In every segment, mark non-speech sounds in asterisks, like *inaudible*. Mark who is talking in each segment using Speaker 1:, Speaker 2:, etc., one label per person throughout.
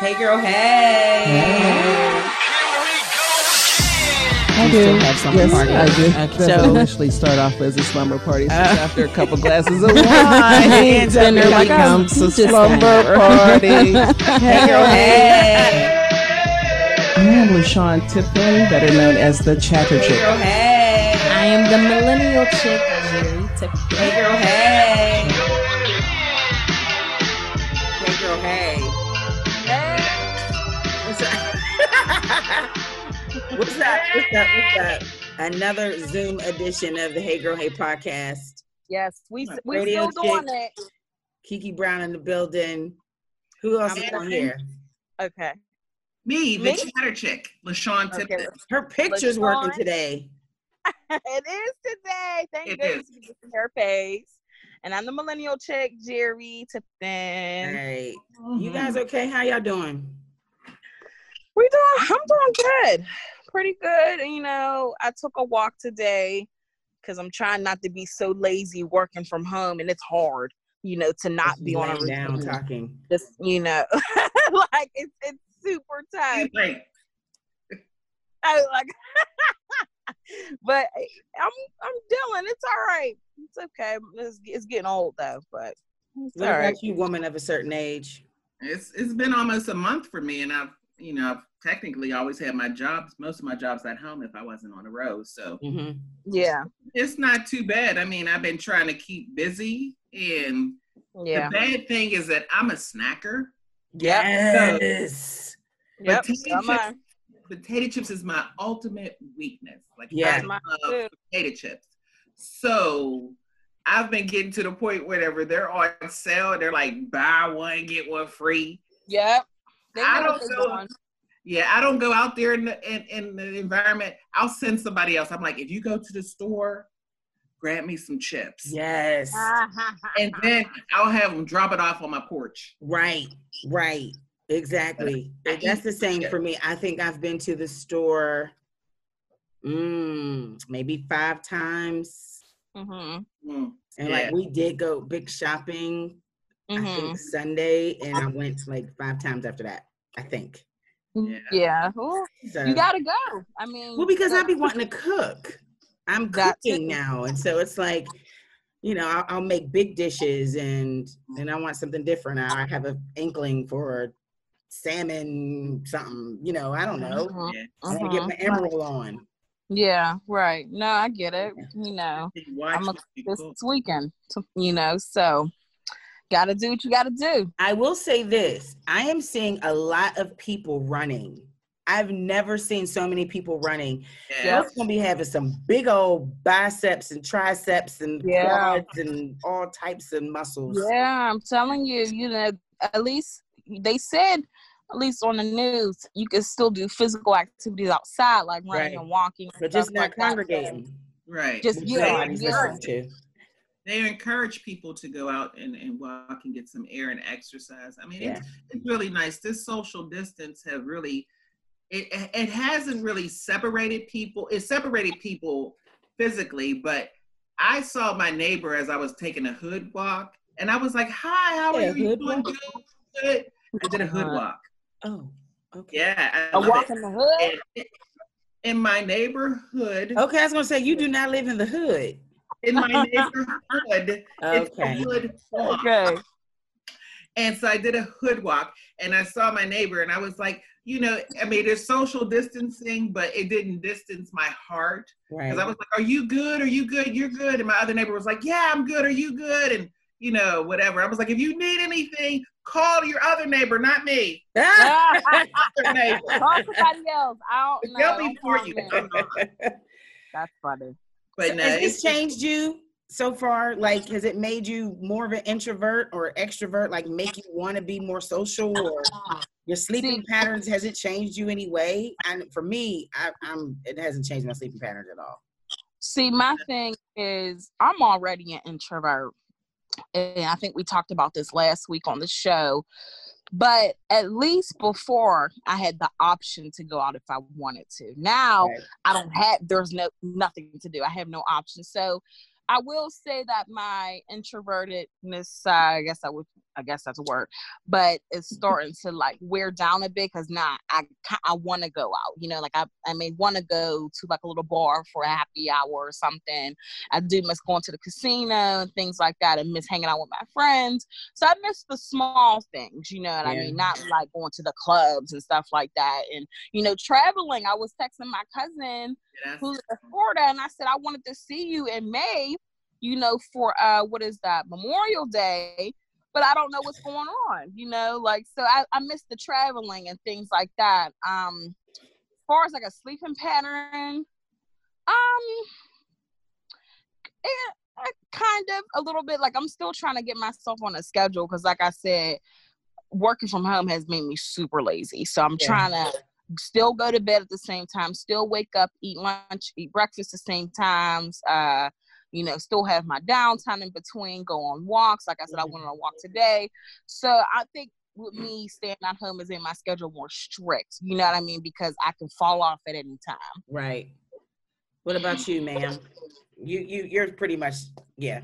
Speaker 1: Hey, girl. Hey.
Speaker 2: I do.
Speaker 3: still have slumber
Speaker 2: yes,
Speaker 3: party.
Speaker 2: I do.
Speaker 3: Okay.
Speaker 2: That
Speaker 3: So-
Speaker 2: initially start off as a slumber party. So
Speaker 3: Uh.
Speaker 2: after a couple glasses of *laughs* wine,
Speaker 3: And then
Speaker 2: it
Speaker 3: it becomes
Speaker 2: becomes
Speaker 3: a
Speaker 2: a slumber party. *laughs*
Speaker 1: Hey, girl. Hey.
Speaker 2: I am LaShawn Tipton, better known as the Chatter
Speaker 1: Hey,
Speaker 2: Chick.
Speaker 1: girl. Hey.
Speaker 4: I am the millennial chick, Jerry Tiffany.
Speaker 1: Hey, girl. Hey. What's that? What's that? What's that? Another Zoom edition of the Hey Girl Hey podcast.
Speaker 4: Yes, we we
Speaker 1: Radio
Speaker 4: still doing it.
Speaker 1: Kiki Brown in the building. Who else is
Speaker 4: I'm
Speaker 1: on here?
Speaker 4: Okay.
Speaker 5: Me, the
Speaker 4: Me?
Speaker 5: chatter chick, LaShawn
Speaker 4: Okay.
Speaker 5: Tipton.
Speaker 1: Her picture's working today. *laughs*
Speaker 4: it is today. Thank
Speaker 5: It
Speaker 4: goodness
Speaker 5: is.
Speaker 4: we her face. And I'm the millennial chick, Jerry
Speaker 1: All
Speaker 4: Tipton.
Speaker 1: right.
Speaker 5: Mm-hmm.
Speaker 1: You guys okay? How y'all doing?
Speaker 4: We doing I'm doing good. Pretty good. You know, I took a walk today because I'm trying not to be so lazy working from home and it's hard, you know, to not be on a
Speaker 1: Laying down talking.
Speaker 4: Just you know, *laughs* like it's it's super tight.
Speaker 5: Right.
Speaker 4: I like, *laughs* but eh, I'm I'm dealing. It's all right. It's okay. It's, it's getting old though, but it's
Speaker 1: What
Speaker 4: all
Speaker 1: about
Speaker 4: right.
Speaker 1: you, woman of a certain age?
Speaker 5: It's it's been almost a month for me, and I've you know I've technically I always had my jobs, most of my jobs at home if I wasn't on the road. So
Speaker 1: Mm-hmm.
Speaker 4: Yeah,
Speaker 5: it's not too bad. I mean, I've been trying to keep busy, and
Speaker 4: yeah,
Speaker 5: the bad thing is that I'm a snacker.
Speaker 1: Yes.
Speaker 4: yep.
Speaker 5: Potato chips, potato chips is my ultimate weakness. Like
Speaker 1: Yeah.
Speaker 5: I love potato chips. So I've been getting to the point whenever they're on sale, they're like buy one get one free.
Speaker 4: Yep. They
Speaker 5: I don't know.
Speaker 4: Doing.
Speaker 5: Yeah, I don't go out there in the in, in the environment. I'll send somebody else. I'm like, if you go to the store, grab me some chips,
Speaker 1: Yes. *laughs*
Speaker 5: and then I'll have them drop it off on my porch.
Speaker 1: Right. Right. Exactly.
Speaker 5: I
Speaker 1: That's the same
Speaker 5: chips.
Speaker 1: for me. I think I've been to the store mm, maybe five times.
Speaker 4: Mhm.
Speaker 5: Mm,
Speaker 1: And
Speaker 5: Yeah.
Speaker 1: like we did go big shopping, I
Speaker 4: Mhm.
Speaker 1: think Sunday, and I went like five times after that, I think.
Speaker 5: Yeah.
Speaker 4: Yeah. Well, you gotta go. I mean,
Speaker 1: well, because
Speaker 4: yeah.
Speaker 1: I be wanting to cook. I'm cooking now. And so it's like, you know, I'll, I'll make big dishes and and I want something different. I have an inkling for salmon something, you know, I don't know.
Speaker 4: Mhm.
Speaker 5: yeah.
Speaker 1: I want to get
Speaker 4: Mhm.
Speaker 1: my Emeril on.
Speaker 4: Yeah. Right. No, I get it. You know. I'm a- this weekend, you know, so gotta do what you gotta do.
Speaker 1: I will say this I am seeing a lot of people running. I've never seen so many people running.
Speaker 5: Yeah.
Speaker 1: Folks gonna be having some big old biceps and triceps and
Speaker 4: Yeah.
Speaker 1: quads and all types of muscles.
Speaker 4: Yeah, I'm telling you, you know, at least they said, at least on the news, you can still do physical activities outside, like running
Speaker 1: Right.
Speaker 4: and walking, and
Speaker 1: But just not
Speaker 4: like that.
Speaker 1: congregating.
Speaker 5: Right.
Speaker 4: Just
Speaker 1: which
Speaker 4: yeah,
Speaker 1: nobody's
Speaker 4: yeah.
Speaker 1: To.
Speaker 5: they encourage people to go out and, and walk and get some air and exercise. I mean, it's, it's really nice. This social distance have really, it, it hasn't really separated people. It separated people physically, but I saw my neighbor as I was taking a hood walk, and I was like, "Hi, how are
Speaker 1: Yeah,
Speaker 5: you doing?
Speaker 1: walk?
Speaker 5: Good." I did a hood
Speaker 4: Uh-huh.
Speaker 5: walk.
Speaker 1: Oh, okay.
Speaker 5: Yeah, I
Speaker 4: A walk
Speaker 5: it.
Speaker 4: in the hood.
Speaker 5: And in my neighborhood,
Speaker 1: Okay, I was gonna say you do not live in the hood.
Speaker 5: In my neighborhood, *laughs* it's a
Speaker 1: Okay.
Speaker 5: hood walk.
Speaker 4: Okay.
Speaker 5: And so I did a hood walk and I saw my neighbor and I was like, you know, I mean, there's social distancing, but it didn't distance my heart.
Speaker 1: Right.
Speaker 5: Because I was like, are you good? Are you good? You're good. And my other neighbor was like, yeah, I'm good. Are you good? And, you know, whatever. I was like, if you need anything, call your other neighbor, not me. *laughs* *laughs* Other neighbor.
Speaker 4: Call somebody else. I don't know.
Speaker 5: They'll be for you.
Speaker 4: me.
Speaker 5: I'm not.
Speaker 4: That's funny.
Speaker 5: But no,
Speaker 1: has this changed you so far? Like, has it made you more of an introvert or extrovert? Like, make you want to be more social, or your sleeping patterns has it changed you anyway? And for me, I, I'm it hasn't changed my sleeping patterns at all.
Speaker 4: See, my thing is, I'm already an introvert. And I think we talked about this last week on the show. But at least before, I had the option to go out if I wanted to. Now,
Speaker 1: Right.
Speaker 4: I don't have, there's no nothing to do. I have no option. So I will say that my introvertedness, uh, I guess I would, I guess that's a word, but it's starting to like wear down a bit because now I I want to go out. You know, like I I may want to go to like a little bar for a happy hour or something. I do miss going to the casino and things like that, and miss hanging out with my friends. So I miss the small things. You know what yeah. I mean? Not like going to the clubs and stuff like that. And you know, traveling. I was texting my cousin who's in Florida, and I said I wanted to see you in May you know, for uh what is that, Memorial Day, but I don't know what's going on, you know, like so I, I miss the traveling and things like that. Um as far as like a sleeping pattern, um it, it kind of a little bit like I'm still trying to get myself on a schedule because like I said, working from home has made me super lazy. So I'm yeah. trying to still go to bed at the same time, still wake up, eat lunch, eat breakfast at the same times, uh, you know, still have my downtime in between, go on walks. Like I said, I went on a walk today. So I think with me staying at home is in my schedule more strict. You know what I mean? Because I can fall off at any time.
Speaker 1: Right. What about you, ma'am? You you you're pretty much yeah.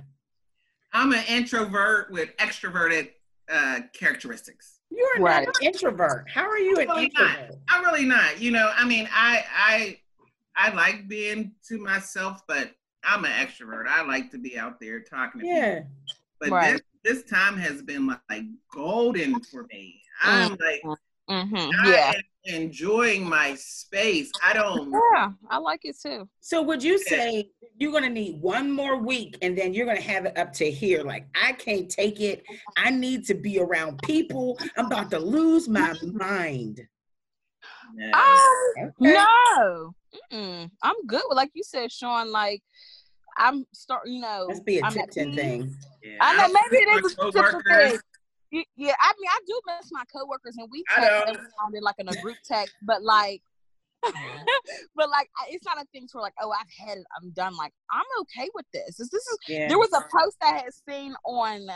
Speaker 5: I'm an introvert with extroverted uh characteristics.
Speaker 1: You're right. not an introvert. How are you
Speaker 5: an
Speaker 1: really
Speaker 5: introvert? Not. I'm really not. You know, I mean, I I I like being to myself, but I'm an extrovert. I like to be out there talking to yeah. people. But right. this this time has been like golden for me. I'm mm-hmm. like mm-hmm. yeah. enjoying my space. I don't
Speaker 4: Yeah, I like it too.
Speaker 1: So would you say you're gonna need one more week and then you're gonna have it up to here? Like I can't take it. I need to be around people. I'm about to lose my mind.
Speaker 4: No. Um, okay. no. Mm-mm. I'm good. Like you said, Sean, like I'm starting, you know.
Speaker 1: Must be a Tipton thing.
Speaker 4: Yeah. I know maybe it is a Tipton thing. Yeah, I mean, I do miss my coworkers, and we text every time like in a group text, but like, *laughs* but like, it's not a thing where like, oh, I've had it, I'm done. Like, I'm okay with this. This, this is. Yeah. There was a post I had seen on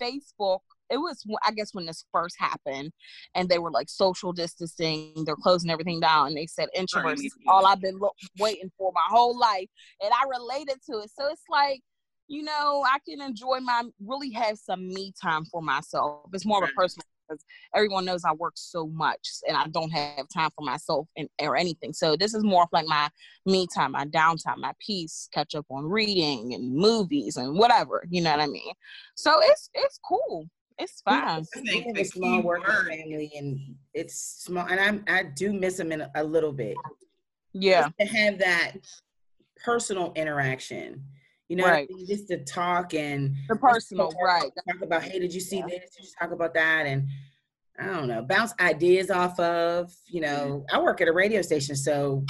Speaker 4: Facebook it was I guess when this first happened, and they were like social distancing, they're closing everything down, and they said introverts all I've been lo- waiting for my whole life, and I related to it. So it's like you know, I can enjoy my really have some me time for myself. It's more of a personal because everyone knows I work so much and I don't have time for myself and or anything. So this is more of like my me time, my downtime, my peace, catch up on reading and movies and whatever. You know what I mean? So it's it's cool. It's fine. I
Speaker 1: think a small working family, and it's small, and I'm I do miss them in a, little bit.
Speaker 4: Yeah,
Speaker 1: just to have that personal interaction. You know, right. just to talk and
Speaker 4: the personal,
Speaker 1: talk,
Speaker 4: right?
Speaker 1: Talk about, hey, did you see yeah. this? Did you talk about that? And I don't know, bounce ideas off of. You mm-hmm. know, I work at a radio station, so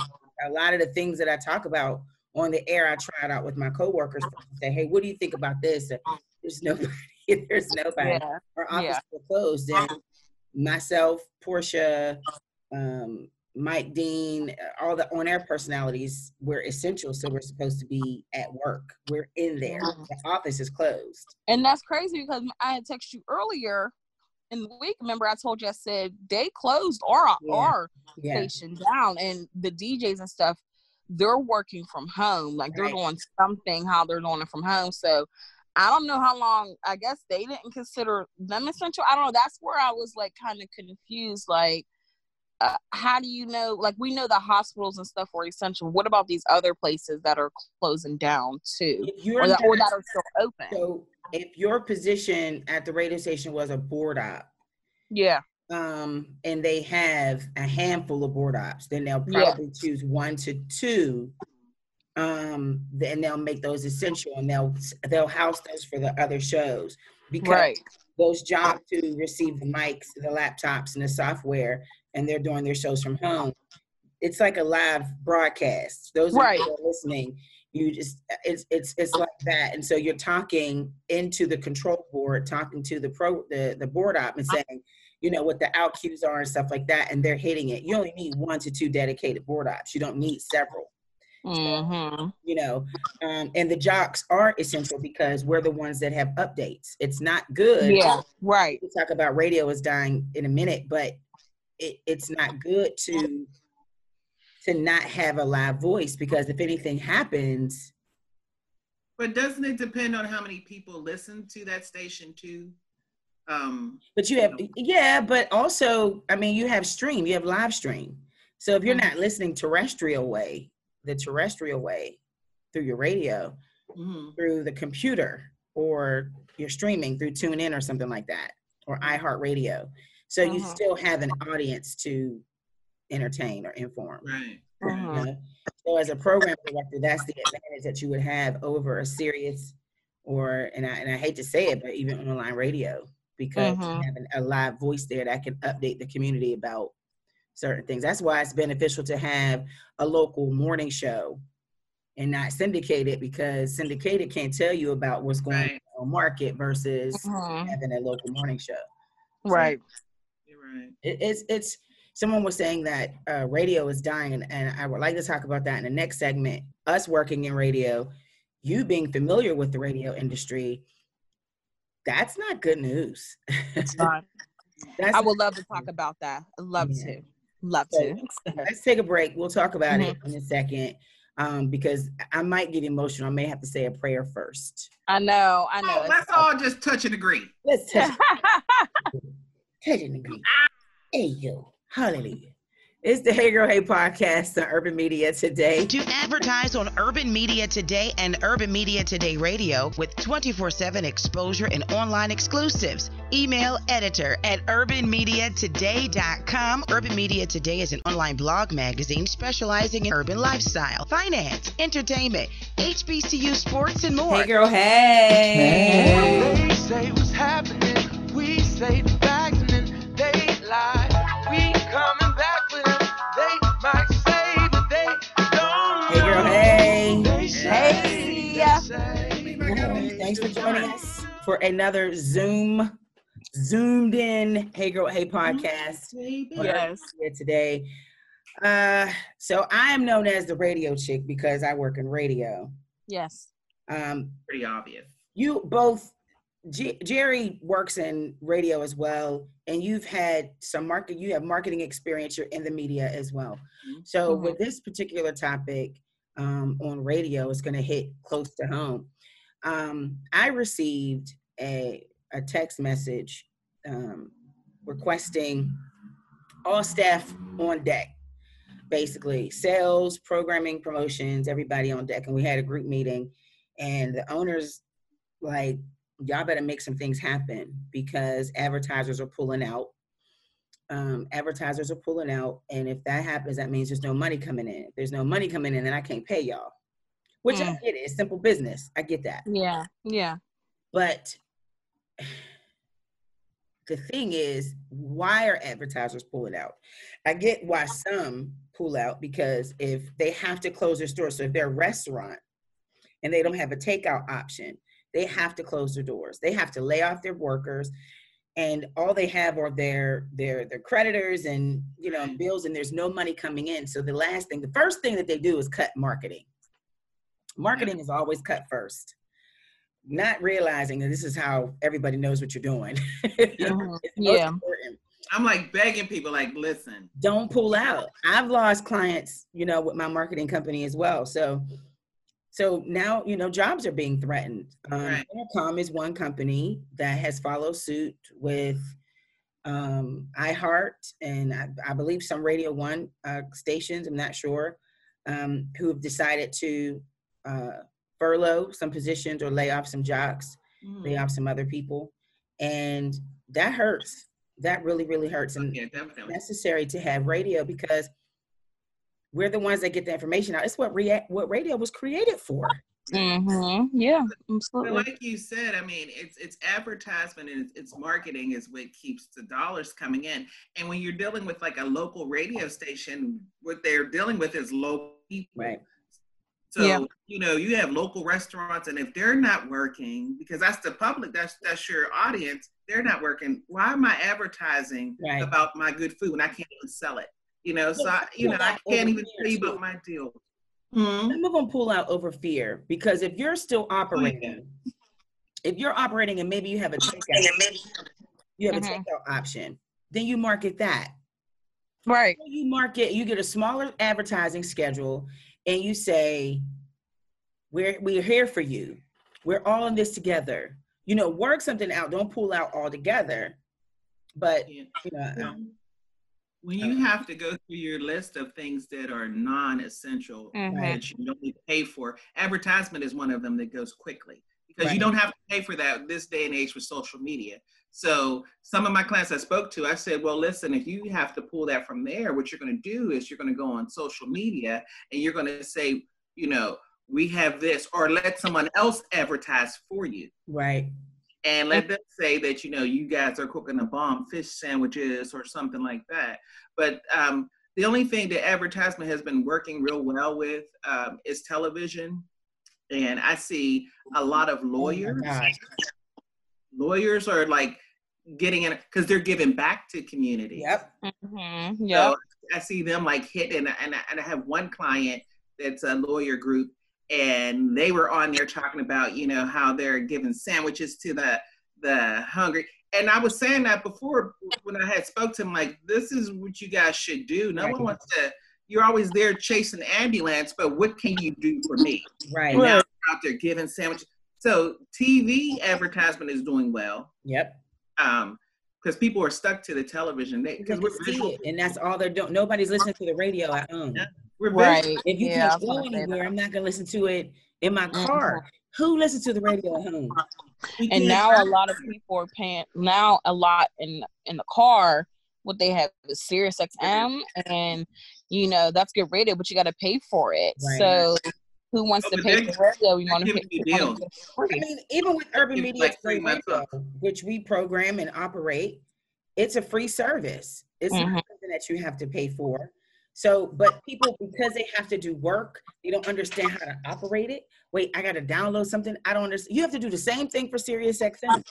Speaker 1: a lot of the things that I talk about on the air, I try it out with my coworkers. Say, hey, what do you think about this? There's nobody *laughs* there's nobody. Yeah. Our office yeah. closed, and myself, Portia, um, Mike Dean, all the on-air personalities were essential, so we're supposed to be at work. We're in there. Mm-hmm. The office is closed.
Speaker 4: And that's crazy because I had texted you earlier in the week. Remember, I told you I said they closed our yeah. our yeah. station down, and the DJs and stuff. They're working from home, like they're right. doing something how they're doing it from home. So I don't know how long. I guess they didn't consider them essential. I don't know. That's where I was like kind of confused. Like, uh, how do you know? Like, we know the hospitals and stuff were essential. What about these other places that are closing down too, or that, or that are still open?
Speaker 1: So, if your position at the radio station was a board op,
Speaker 4: yeah,
Speaker 1: um, and they have a handful of board ops, then they'll probably yeah. choose one to two um and they'll make those essential and they'll they'll house those for the other shows. Because right. those jobs to receive the mics the laptops and the software and they're doing their shows from home it's like a live broadcast. Those right. are listening you just it's it's it's like that. And so you're talking into the control board talking to the pro the, the board op and saying you know what the out cues are and stuff like that and they're hitting it. You only need one to two dedicated board ops. You don't need several Mm-hmm. You know, um, and the jocks are essential because we're the ones that have updates. It's not good.
Speaker 4: Yeah, right.
Speaker 1: We talk about radio is dying in a minute, but it, it's not good to to not have a live voice because if anything happens.
Speaker 5: But doesn't it depend on how many people listen to that station too? Um,
Speaker 1: But you have, yeah, but also, I mean, you have stream, you have live stream. So if you're
Speaker 5: Mm-hmm.
Speaker 1: not listening terrestrial way, the terrestrial way through your radio,
Speaker 5: mhm.
Speaker 1: through the computer, or you're streaming through TuneIn or something like that, or iHeartRadio. So you
Speaker 4: Mhm.
Speaker 1: still have an audience to entertain or inform.
Speaker 5: right.
Speaker 1: you
Speaker 4: Mhm.
Speaker 1: know? So as a program director, that's the advantage that you would have over a Sirius or and I and I hate to say it, but even online radio because you
Speaker 4: Mhm.
Speaker 1: have a live voice there that can update the community about certain things. That's why it's beneficial to have a local morning show and not syndicated because syndicated can't tell you about what's going
Speaker 5: Right.
Speaker 1: on market versus
Speaker 4: Mhm.
Speaker 1: having a local morning show.
Speaker 4: Right.
Speaker 5: You're right.
Speaker 1: It, it's it's someone was saying that uh, radio is dying, and, and I would like to talk about that in the next segment. Us working in radio, you being familiar with the radio industry, that's not good news.
Speaker 4: It's not. *laughs* I would love to talk about that. I'd love
Speaker 1: Yeah.
Speaker 4: to. Love
Speaker 1: So,
Speaker 4: to.
Speaker 1: let's take a break. We'll talk about it
Speaker 4: Mm-hmm.
Speaker 1: in a second. Um, because I might get emotional. I may have to say a prayer first.
Speaker 4: I know. I know.
Speaker 5: Oh, let's all just touch and agree.
Speaker 1: Let's touch, *laughs* touch and agree. Hey yo, hallelujah. It's the Hey Girl Hey podcast on Urban Media today.
Speaker 3: To advertise on Urban Media Today and Urban Media Today Radio with 24 7 exposure and online exclusives. Email editor at urbanmediatoday.com. Urban Media Today is an online blog magazine specializing in urban lifestyle, finance, entertainment, HBCU sports, and more.
Speaker 1: Hey girl, hey.
Speaker 2: Hey.
Speaker 1: Thanks for joining us for another Zoom, zoomed in Hey Girl, Hey podcast
Speaker 4: yes.
Speaker 1: here today. Uh, so I am known as the radio chick because I work in radio.
Speaker 4: Yes.
Speaker 1: Um,
Speaker 5: Pretty obvious.
Speaker 1: you both G- Jerry works in radio as well, and you've had some market. You have marketing experience. You're in the media as well.
Speaker 5: Mhm.
Speaker 1: So
Speaker 4: Mhm.
Speaker 1: with this particular topic um, on radio, it's going to hit close to home. Um, I received a a text message um, requesting all staff on deck, basically sales, programming, promotions, everybody on deck, and we had a group meeting, and the owners like y'all better make some things happen because advertisers are pulling out. Um, advertisers are pulling out and if that happens that means there's no money coming in. If there's no money coming in then i can't pay y'all which i
Speaker 4: Mm.
Speaker 1: get it it's simple business i get that
Speaker 4: Yeah. Yeah.
Speaker 1: but the thing is why are advertisers pulling out i get why some pull out because if they have to close their store so if they're a restaurant and they don't have a takeout option they have to close their doors they have to lay off their workers and all they have are their their their creditors and you know bills and there's no money coming in so the last thing the first thing that they do is cut marketing marketing is always cut first not realizing that this is how everybody knows what you're doing *laughs*
Speaker 4: Mhm. Yeah.
Speaker 1: important.
Speaker 5: I'm like begging people, like, listen.
Speaker 1: don't pull out i've lost clients you know with my marketing company as well so so now you know jobs are being threatened um,
Speaker 5: Right.
Speaker 1: Entercom is one company that has followed suit with um, iheart and I, I believe some radio one uh, stations i'm not sure um, who have decided to uh, furlough some positions or lay off some jocks
Speaker 5: Mm.
Speaker 1: lay off some other people and that hurts that really really hurts and
Speaker 5: Yeah, definitely.
Speaker 1: necessary to have radio because we're the ones that get the information out. It's what rea- what radio was created for.
Speaker 4: hmm Yeah.
Speaker 5: But
Speaker 4: Absolutely.
Speaker 5: like you said, I mean, it's it's advertisement and it's, it's marketing is what keeps the dollars coming in. And when you're dealing with like a local radio station, what they're dealing with is local people.
Speaker 1: Right.
Speaker 5: So
Speaker 4: Yeah.
Speaker 5: you know, you have local restaurants, and if they're not working, because that's the public, that's that's your audience, they're not working. Why am I advertising
Speaker 1: Right.
Speaker 5: about my good food when I can't even sell it? You know, so I, you know, I can't even
Speaker 1: here,
Speaker 5: tell you about my deal. Hmm?
Speaker 1: Some of them pull out over fear because if you're still operating, if you're operating and maybe you have a takeout, you have a
Speaker 4: Mhm.
Speaker 1: takeout option, then you market that.
Speaker 4: Right.
Speaker 1: You market, you get a smaller advertising schedule, and you say, "We're we're here for you. We're all in this together. you know, work something out. Don't pull out all together. But
Speaker 5: Yeah.
Speaker 1: you know, um,
Speaker 5: When you have to go through your list of things that are non-essential
Speaker 4: Mhm.
Speaker 5: that you don't need to pay for, advertisement is one of them that goes quickly because
Speaker 1: Right.
Speaker 5: you don't have to pay for that this day and age with social media. So some of my clients I spoke to, I said, well, listen, if you have to pull that from there, what you're going to do is you're going to go on social media and you're going to say, you know, we have this, or let someone else advertise for you
Speaker 1: right.
Speaker 5: and let them say that you know you guys are cooking a bomb fish sandwiches or something like that but um, the only thing that advertisement has been working real well with um, is television and i see a lot of
Speaker 1: Oh
Speaker 5: lawyers
Speaker 1: gosh.
Speaker 5: lawyers are like getting in because they're giving back to community
Speaker 1: Yep.
Speaker 4: Mhm. Yeah.
Speaker 5: so I see them like hit, and, and, I- and I have one client that's a lawyer group, and they were on there talking about, you know, how they're giving sandwiches to the the hungry. And I was saying that before when I had spoke to him like, this is what you guys should do. No
Speaker 1: Right.
Speaker 5: one wants to. You're always there chasing ambulance, but what can you do for me?
Speaker 1: Right.
Speaker 5: And now out there giving sandwiches. So TV advertisement is doing well
Speaker 1: Yep.
Speaker 5: Um because people are stuck to the television
Speaker 1: Because
Speaker 5: because
Speaker 1: we
Speaker 5: we're visual
Speaker 1: it, and that's all they're doing. Nobody's listening to the radio at home.
Speaker 5: Yeah. we're
Speaker 4: Right.
Speaker 5: visual.
Speaker 1: If you
Speaker 4: yeah,
Speaker 1: can't go anywhere. I'm not gonna listen to it in my
Speaker 4: Mhm.
Speaker 1: car. Who listens to the radio at home?
Speaker 5: We
Speaker 4: and now a lot of people are paying now a lot in in the car what they have is Sirius XM and you know that's good radio but you got to pay for it
Speaker 1: Right.
Speaker 4: so who wants
Speaker 5: Oh,
Speaker 4: to pay for radio you
Speaker 5: they're
Speaker 4: want to pay
Speaker 5: giving you
Speaker 4: you wanna
Speaker 5: deals.
Speaker 4: it
Speaker 1: I mean, even with Urban
Speaker 5: It's
Speaker 1: Media
Speaker 5: like
Speaker 1: Today Radio, which we program and operate, it's a free service. It's
Speaker 4: Mhm.
Speaker 1: not something that you have to pay for. So, but people, because they have to do work, they don't understand how to operate it. Wait, I got to download something. I don't understand. You have to do the same thing for Sirius XM.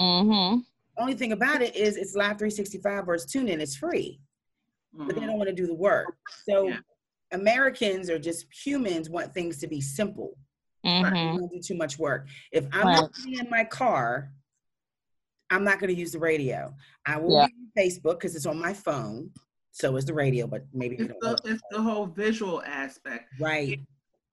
Speaker 4: Mhm.
Speaker 1: Only thing about it is it's Live 365 or it's TuneIn. It's free. but they
Speaker 5: Mhm.
Speaker 1: don't want to do the work. So
Speaker 5: Yeah.
Speaker 1: Americans or just humans want things to be simple. They
Speaker 4: Mhm.
Speaker 1: don't do too much work. If I'm
Speaker 4: Right.
Speaker 1: not in my car, I'm not going to use the radio. I will
Speaker 4: Yeah.
Speaker 1: use Facebook because it's on my phone. So is the radio, but maybe
Speaker 5: It's the, it's the whole visual aspect.
Speaker 1: Right.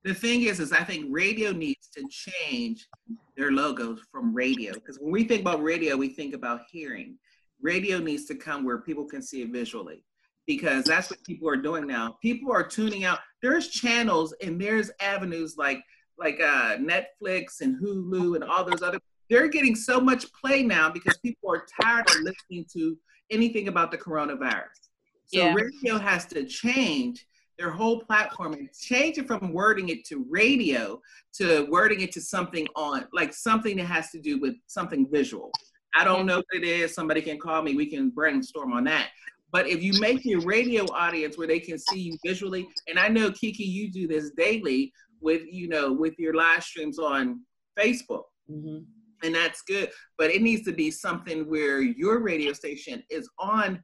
Speaker 5: The thing is, is I think radio needs to change their logos from radio because when we think about radio, we think about hearing. Radio needs to come where people can see it visually because that's what people are doing now. People are tuning out. There's channels and there's avenues like like uh, Netflix and Hulu and all those other. They're getting so much play now because people are tired of listening to anything about the coronavirus. So
Speaker 4: Yeah.
Speaker 5: radio has to change their whole platform and change it from wording it to radio to wording it to something on like something that has to do with something visual. I don't know what it is. Somebody can call me. We can brainstorm on that. But if you make your radio audience where they can see you visually, and I know Kiki, you do this daily with you know with your live streams on Facebook
Speaker 1: hmm
Speaker 5: and that's good. But it needs to be something where your radio station is on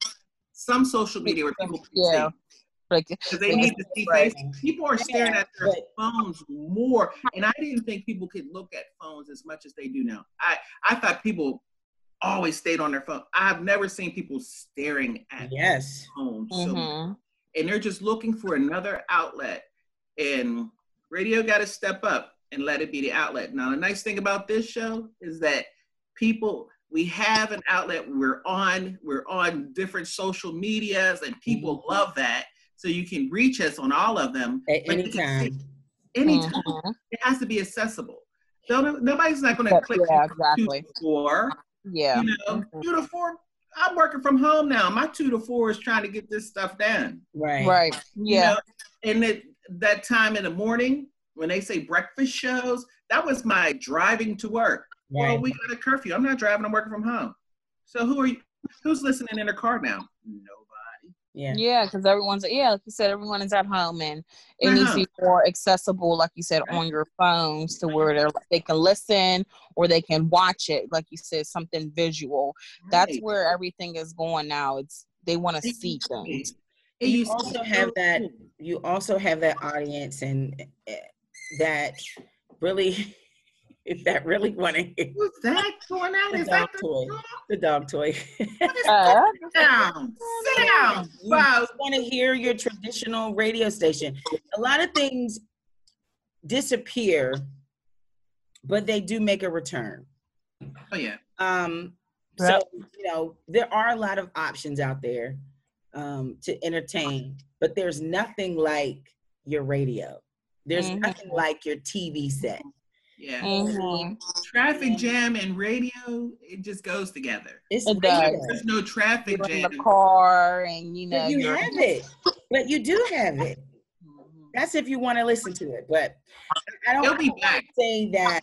Speaker 5: some social media where people can
Speaker 4: Yeah.
Speaker 5: see.
Speaker 4: Like,
Speaker 5: they need to see
Speaker 4: Right.
Speaker 5: People are staring at their phones more, and I didn't think people could look at phones as much as they do now. I I thought people always stayed on their phone. I've never seen people staring at
Speaker 1: Yes.
Speaker 5: phones, so
Speaker 4: mhm.
Speaker 5: and they're just looking for another outlet. And radio got to step up and let it be the outlet. Now, the nice thing about this show is that people we have an outlet. We're on we're on different social medias, and people love that. So you can reach us on all of them
Speaker 1: At any
Speaker 5: you can
Speaker 1: time.
Speaker 5: anytime.
Speaker 4: Mhm.
Speaker 5: It has to be accessible. So nobody's not going to click
Speaker 4: yeah,
Speaker 5: two
Speaker 4: exactly.
Speaker 5: to four.
Speaker 4: Yeah
Speaker 5: You know,
Speaker 4: Mhm.
Speaker 5: two to four. I'm working from home now. My two to four is trying to get this stuff done.
Speaker 1: Right.
Speaker 4: right
Speaker 5: you
Speaker 4: yeah
Speaker 5: know, and that that time in the morning when they say breakfast shows, that was my driving to work. Well, we got a curfew. I'm not driving. I'm working from home. So who are you? Who's listening in their car now? Nobody.
Speaker 1: Yeah.
Speaker 4: Yeah, because everyone's yeah, like you said, everyone is at home, and it
Speaker 5: At
Speaker 4: needs to be more accessible, like you said,
Speaker 5: Right.
Speaker 4: on your phones to where they're they can listen or they can watch it, like you said, something visual. That's where everything is going now. It's they want to see things.
Speaker 5: It
Speaker 1: you also have that you also have that audience and uh, that really *laughs* that really want to hear
Speaker 5: What's that going on?
Speaker 1: The
Speaker 5: Is that
Speaker 1: dog
Speaker 5: the
Speaker 1: toy.
Speaker 5: dog?
Speaker 1: the dog toy. *laughs*
Speaker 4: Uh,
Speaker 5: Sit down. Sit down.
Speaker 1: You
Speaker 5: Wow.
Speaker 1: want to hear your traditional radio station. A lot of things disappear, but they do make a return.
Speaker 5: Oh yeah.
Speaker 1: Um, so you know there are a lot of options out there um, to entertain, but there's nothing like your radio. There's
Speaker 4: Mhm.
Speaker 1: nothing like your TV set.
Speaker 5: Yeah.
Speaker 4: Mhm.
Speaker 5: Traffic jam and radio, it just goes together.
Speaker 1: It's
Speaker 4: It does.
Speaker 5: There's no traffic
Speaker 4: You're in
Speaker 5: jam.
Speaker 4: the car and you know
Speaker 1: But you
Speaker 4: you're
Speaker 1: have it. But you do have it.
Speaker 5: Mhm.
Speaker 1: That's if you want to listen to it. But I don't, I don't wanna say that.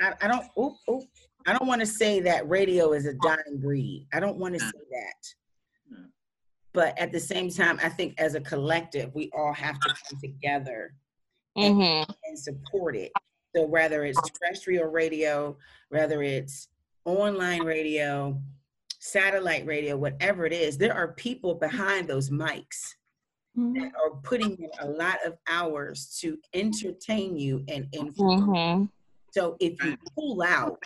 Speaker 1: I, I don't. Oop, oop, I don't want to say that radio is a dying breed. I don't want to
Speaker 5: No.
Speaker 1: say that.
Speaker 5: No.
Speaker 1: But at the same time, I think as a collective, we all have to come together
Speaker 4: Mhm.
Speaker 1: and support it. So whether it's terrestrial radio, whether it's online radio, satellite radio, whatever it is, there are people behind those mics that are putting in a lot of hours to entertain you and inform.
Speaker 4: Mhm.
Speaker 1: So if you pull out,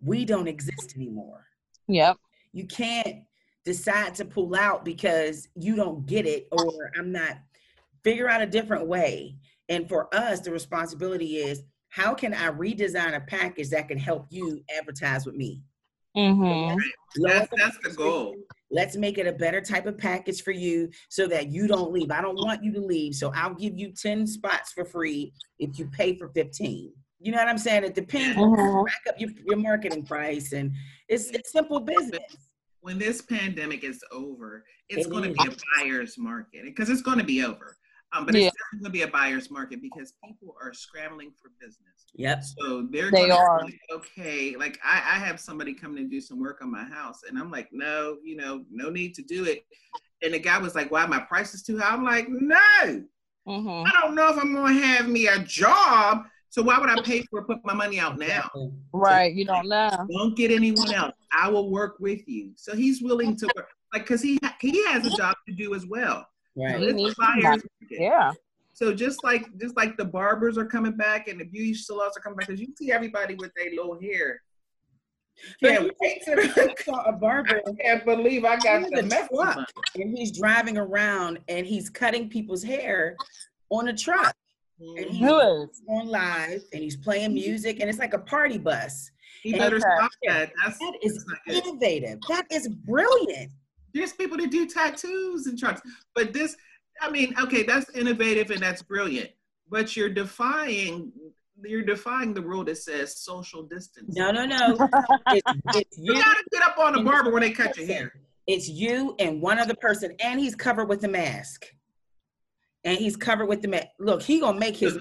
Speaker 1: we don't exist anymore.
Speaker 4: Yep.
Speaker 1: You can't decide to pull out because you don't get it or I'm not figure out a different way. And for us, the responsibility is how can I redesign a package that can help you advertise with me?
Speaker 4: Mhm.
Speaker 1: Lower
Speaker 5: That's
Speaker 1: the
Speaker 5: that's the goal.
Speaker 1: Let's make it a better type of package for you so that you don't leave. I don't want you to leave. So I'll give you 10 spots for free if you pay for 15. You know what I'm saying? It depends on
Speaker 4: Mhm.
Speaker 1: rack up your, your marketing price and it's it's simple business.
Speaker 5: When this pandemic is over, it's
Speaker 1: It
Speaker 5: going to be a buyer's market because it's going to be over. Um, but
Speaker 4: Yeah.
Speaker 5: it's definitely going to be a buyer's market because people are scrambling for business.
Speaker 1: Yep.
Speaker 5: So they're
Speaker 4: They
Speaker 5: gonna
Speaker 4: are.
Speaker 5: be like, okay. Like I, I have somebody coming to do some work on my house, and I'm like, no, you know, no need to do it. And the guy was like, why my price is too high? I'm like, no,
Speaker 4: Mhm.
Speaker 5: I don't know if I'm gonna have me a job. So why would I pay for put my money out now?
Speaker 1: Exactly.
Speaker 4: Right. You don't know.
Speaker 5: Don't get anyone else. I will work with you. So he's willing to work, like, cause he he has a job to do as well. So
Speaker 1: Right.
Speaker 5: it's a buyer's.
Speaker 4: Yeah.
Speaker 5: So just like just like the barbers are coming back and the beauty salons are coming back, because you see everybody with their low hair.
Speaker 1: Yeah,
Speaker 5: Can't wait to-
Speaker 1: I saw a barber
Speaker 5: I can't believe I got the mess
Speaker 1: truck. and he's driving around and he's cutting people's hair on a truck and he's
Speaker 4: Who is?
Speaker 1: on live and he's playing music and it's like a party bus.
Speaker 5: He better stop that. That's,
Speaker 1: That is
Speaker 5: that's
Speaker 1: innovative. That is brilliant.
Speaker 5: There's people that do tattoos and trucks, but this, I mean, okay, that's innovative and that's brilliant. But you're defying, you're defying the rule that says social distance.
Speaker 1: No, no, no. *laughs* It's, it's
Speaker 5: You
Speaker 1: you.
Speaker 5: gotta get up on the barber when they cut your hair.
Speaker 1: It's you and one other person, and he's covered with the mask. And he's covered with the mask. Look, he gonna make his.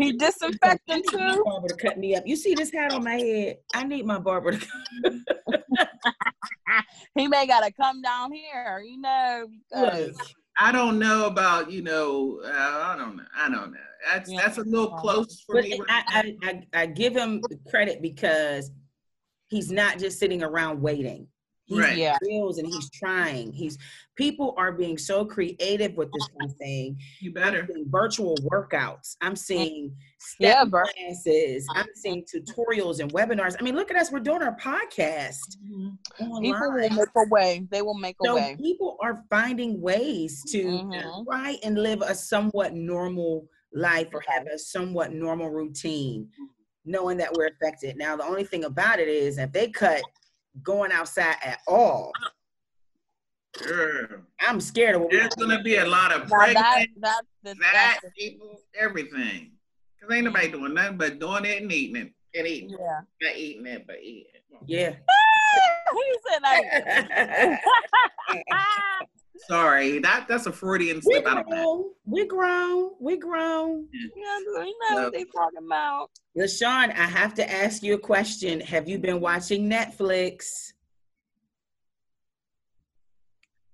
Speaker 4: He *laughs*
Speaker 1: I
Speaker 4: disinfecting
Speaker 1: need my
Speaker 4: too.
Speaker 1: barber to cut me up. You see this hat on my head? I need my barber to. Come. *laughs* *laughs*
Speaker 4: He may gotta come down here, you know, because
Speaker 5: I don't know about you know. Uh, I don't know. I don't know. That's
Speaker 4: Yeah.
Speaker 5: that's a little close for
Speaker 1: but
Speaker 5: me.
Speaker 1: I, I, I, I give him credit because he's not just sitting around waiting. He
Speaker 5: Right.
Speaker 4: Yeah.
Speaker 1: feels and he's trying. He's people are being so creative with this kind of thing.
Speaker 5: You better.
Speaker 1: I'm virtual workouts. I'm seeing
Speaker 4: Yeah,
Speaker 1: step
Speaker 4: bro.
Speaker 1: classes. I'm seeing tutorials and webinars. I mean, look at us. We're doing our podcast
Speaker 4: people will make a way. They will make a
Speaker 1: So
Speaker 4: way.
Speaker 1: people are finding ways to
Speaker 4: Mhm.
Speaker 1: try and live a somewhat normal life or have a somewhat normal routine, knowing that we're affected. Now, the only thing about it is if they cut going outside at all,
Speaker 5: Girl.
Speaker 1: I'm scared of what
Speaker 5: There's gonna be a lot of
Speaker 4: Now that
Speaker 5: pregnant,
Speaker 4: that that,
Speaker 5: fat
Speaker 4: that's
Speaker 5: people, everything. Cause ain't nobody doing nothing but doing it and eating it and eating.
Speaker 4: yeah.
Speaker 5: Not eating it, but eating it.
Speaker 1: Yeah.
Speaker 4: he said like
Speaker 5: Sorry, that that's a Freudian slip. I don't know.
Speaker 1: grown. We grown. We grown.
Speaker 4: yeah, we know what they talking about.
Speaker 1: LaShawn, I have to ask you a question. Have you been watching Netflix?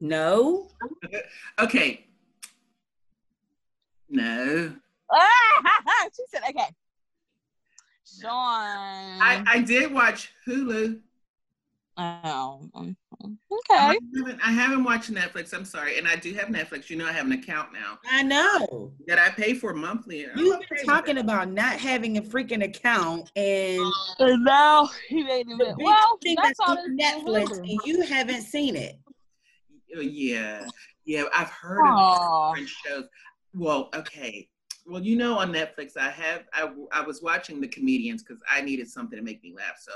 Speaker 1: No? *laughs*
Speaker 5: Okay. No, ah! *laughs*
Speaker 4: she said, okay. Sean.
Speaker 5: I I did watch Hulu.
Speaker 4: oh, um,
Speaker 5: I
Speaker 4: okay.
Speaker 5: haven't, I haven't watched Netflix. I'm sorry, and I do have Netflix. You know, I have an account now
Speaker 1: I know.
Speaker 5: that I pay for monthly.
Speaker 1: You've been talking about not having a freaking account and
Speaker 4: And now he made him.
Speaker 1: the big
Speaker 4: Well, that's
Speaker 1: that's
Speaker 4: all
Speaker 1: Netflix and you haven't seen it.
Speaker 5: Oh, yeah, yeah. I've heard of
Speaker 4: Aw.
Speaker 5: different shows. Well, okay. Well, you know, on Netflix, I have I, I was watching the comedians because I needed something to make me laugh. So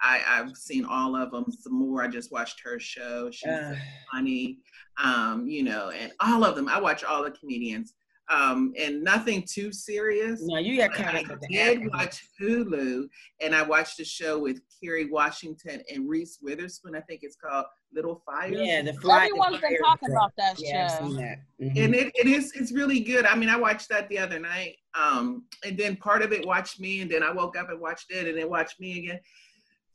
Speaker 5: I, I've seen all of them. Some more. I just watched her show. She's
Speaker 1: Uh,
Speaker 5: funny. Um, you know, and all of them. I watch all the comedians. Um, and nothing too serious.
Speaker 1: no, you got
Speaker 5: kind
Speaker 1: of.
Speaker 5: I
Speaker 1: up with the
Speaker 5: did
Speaker 1: African.
Speaker 5: watch Hulu, and I watched a show with Kerry Washington and Reese Witherspoon. I think it's called Little Fires.
Speaker 1: Yeah, the fly. the
Speaker 4: Everyone's been
Speaker 1: fire
Speaker 4: talking about that
Speaker 1: Yeah, I've
Speaker 4: show.
Speaker 1: seen that. Mhm.
Speaker 5: and it, it is it's really good. I mean, I watched that the other night, um, and then part of it watched me, and then I woke up and watched it, and then watched me again.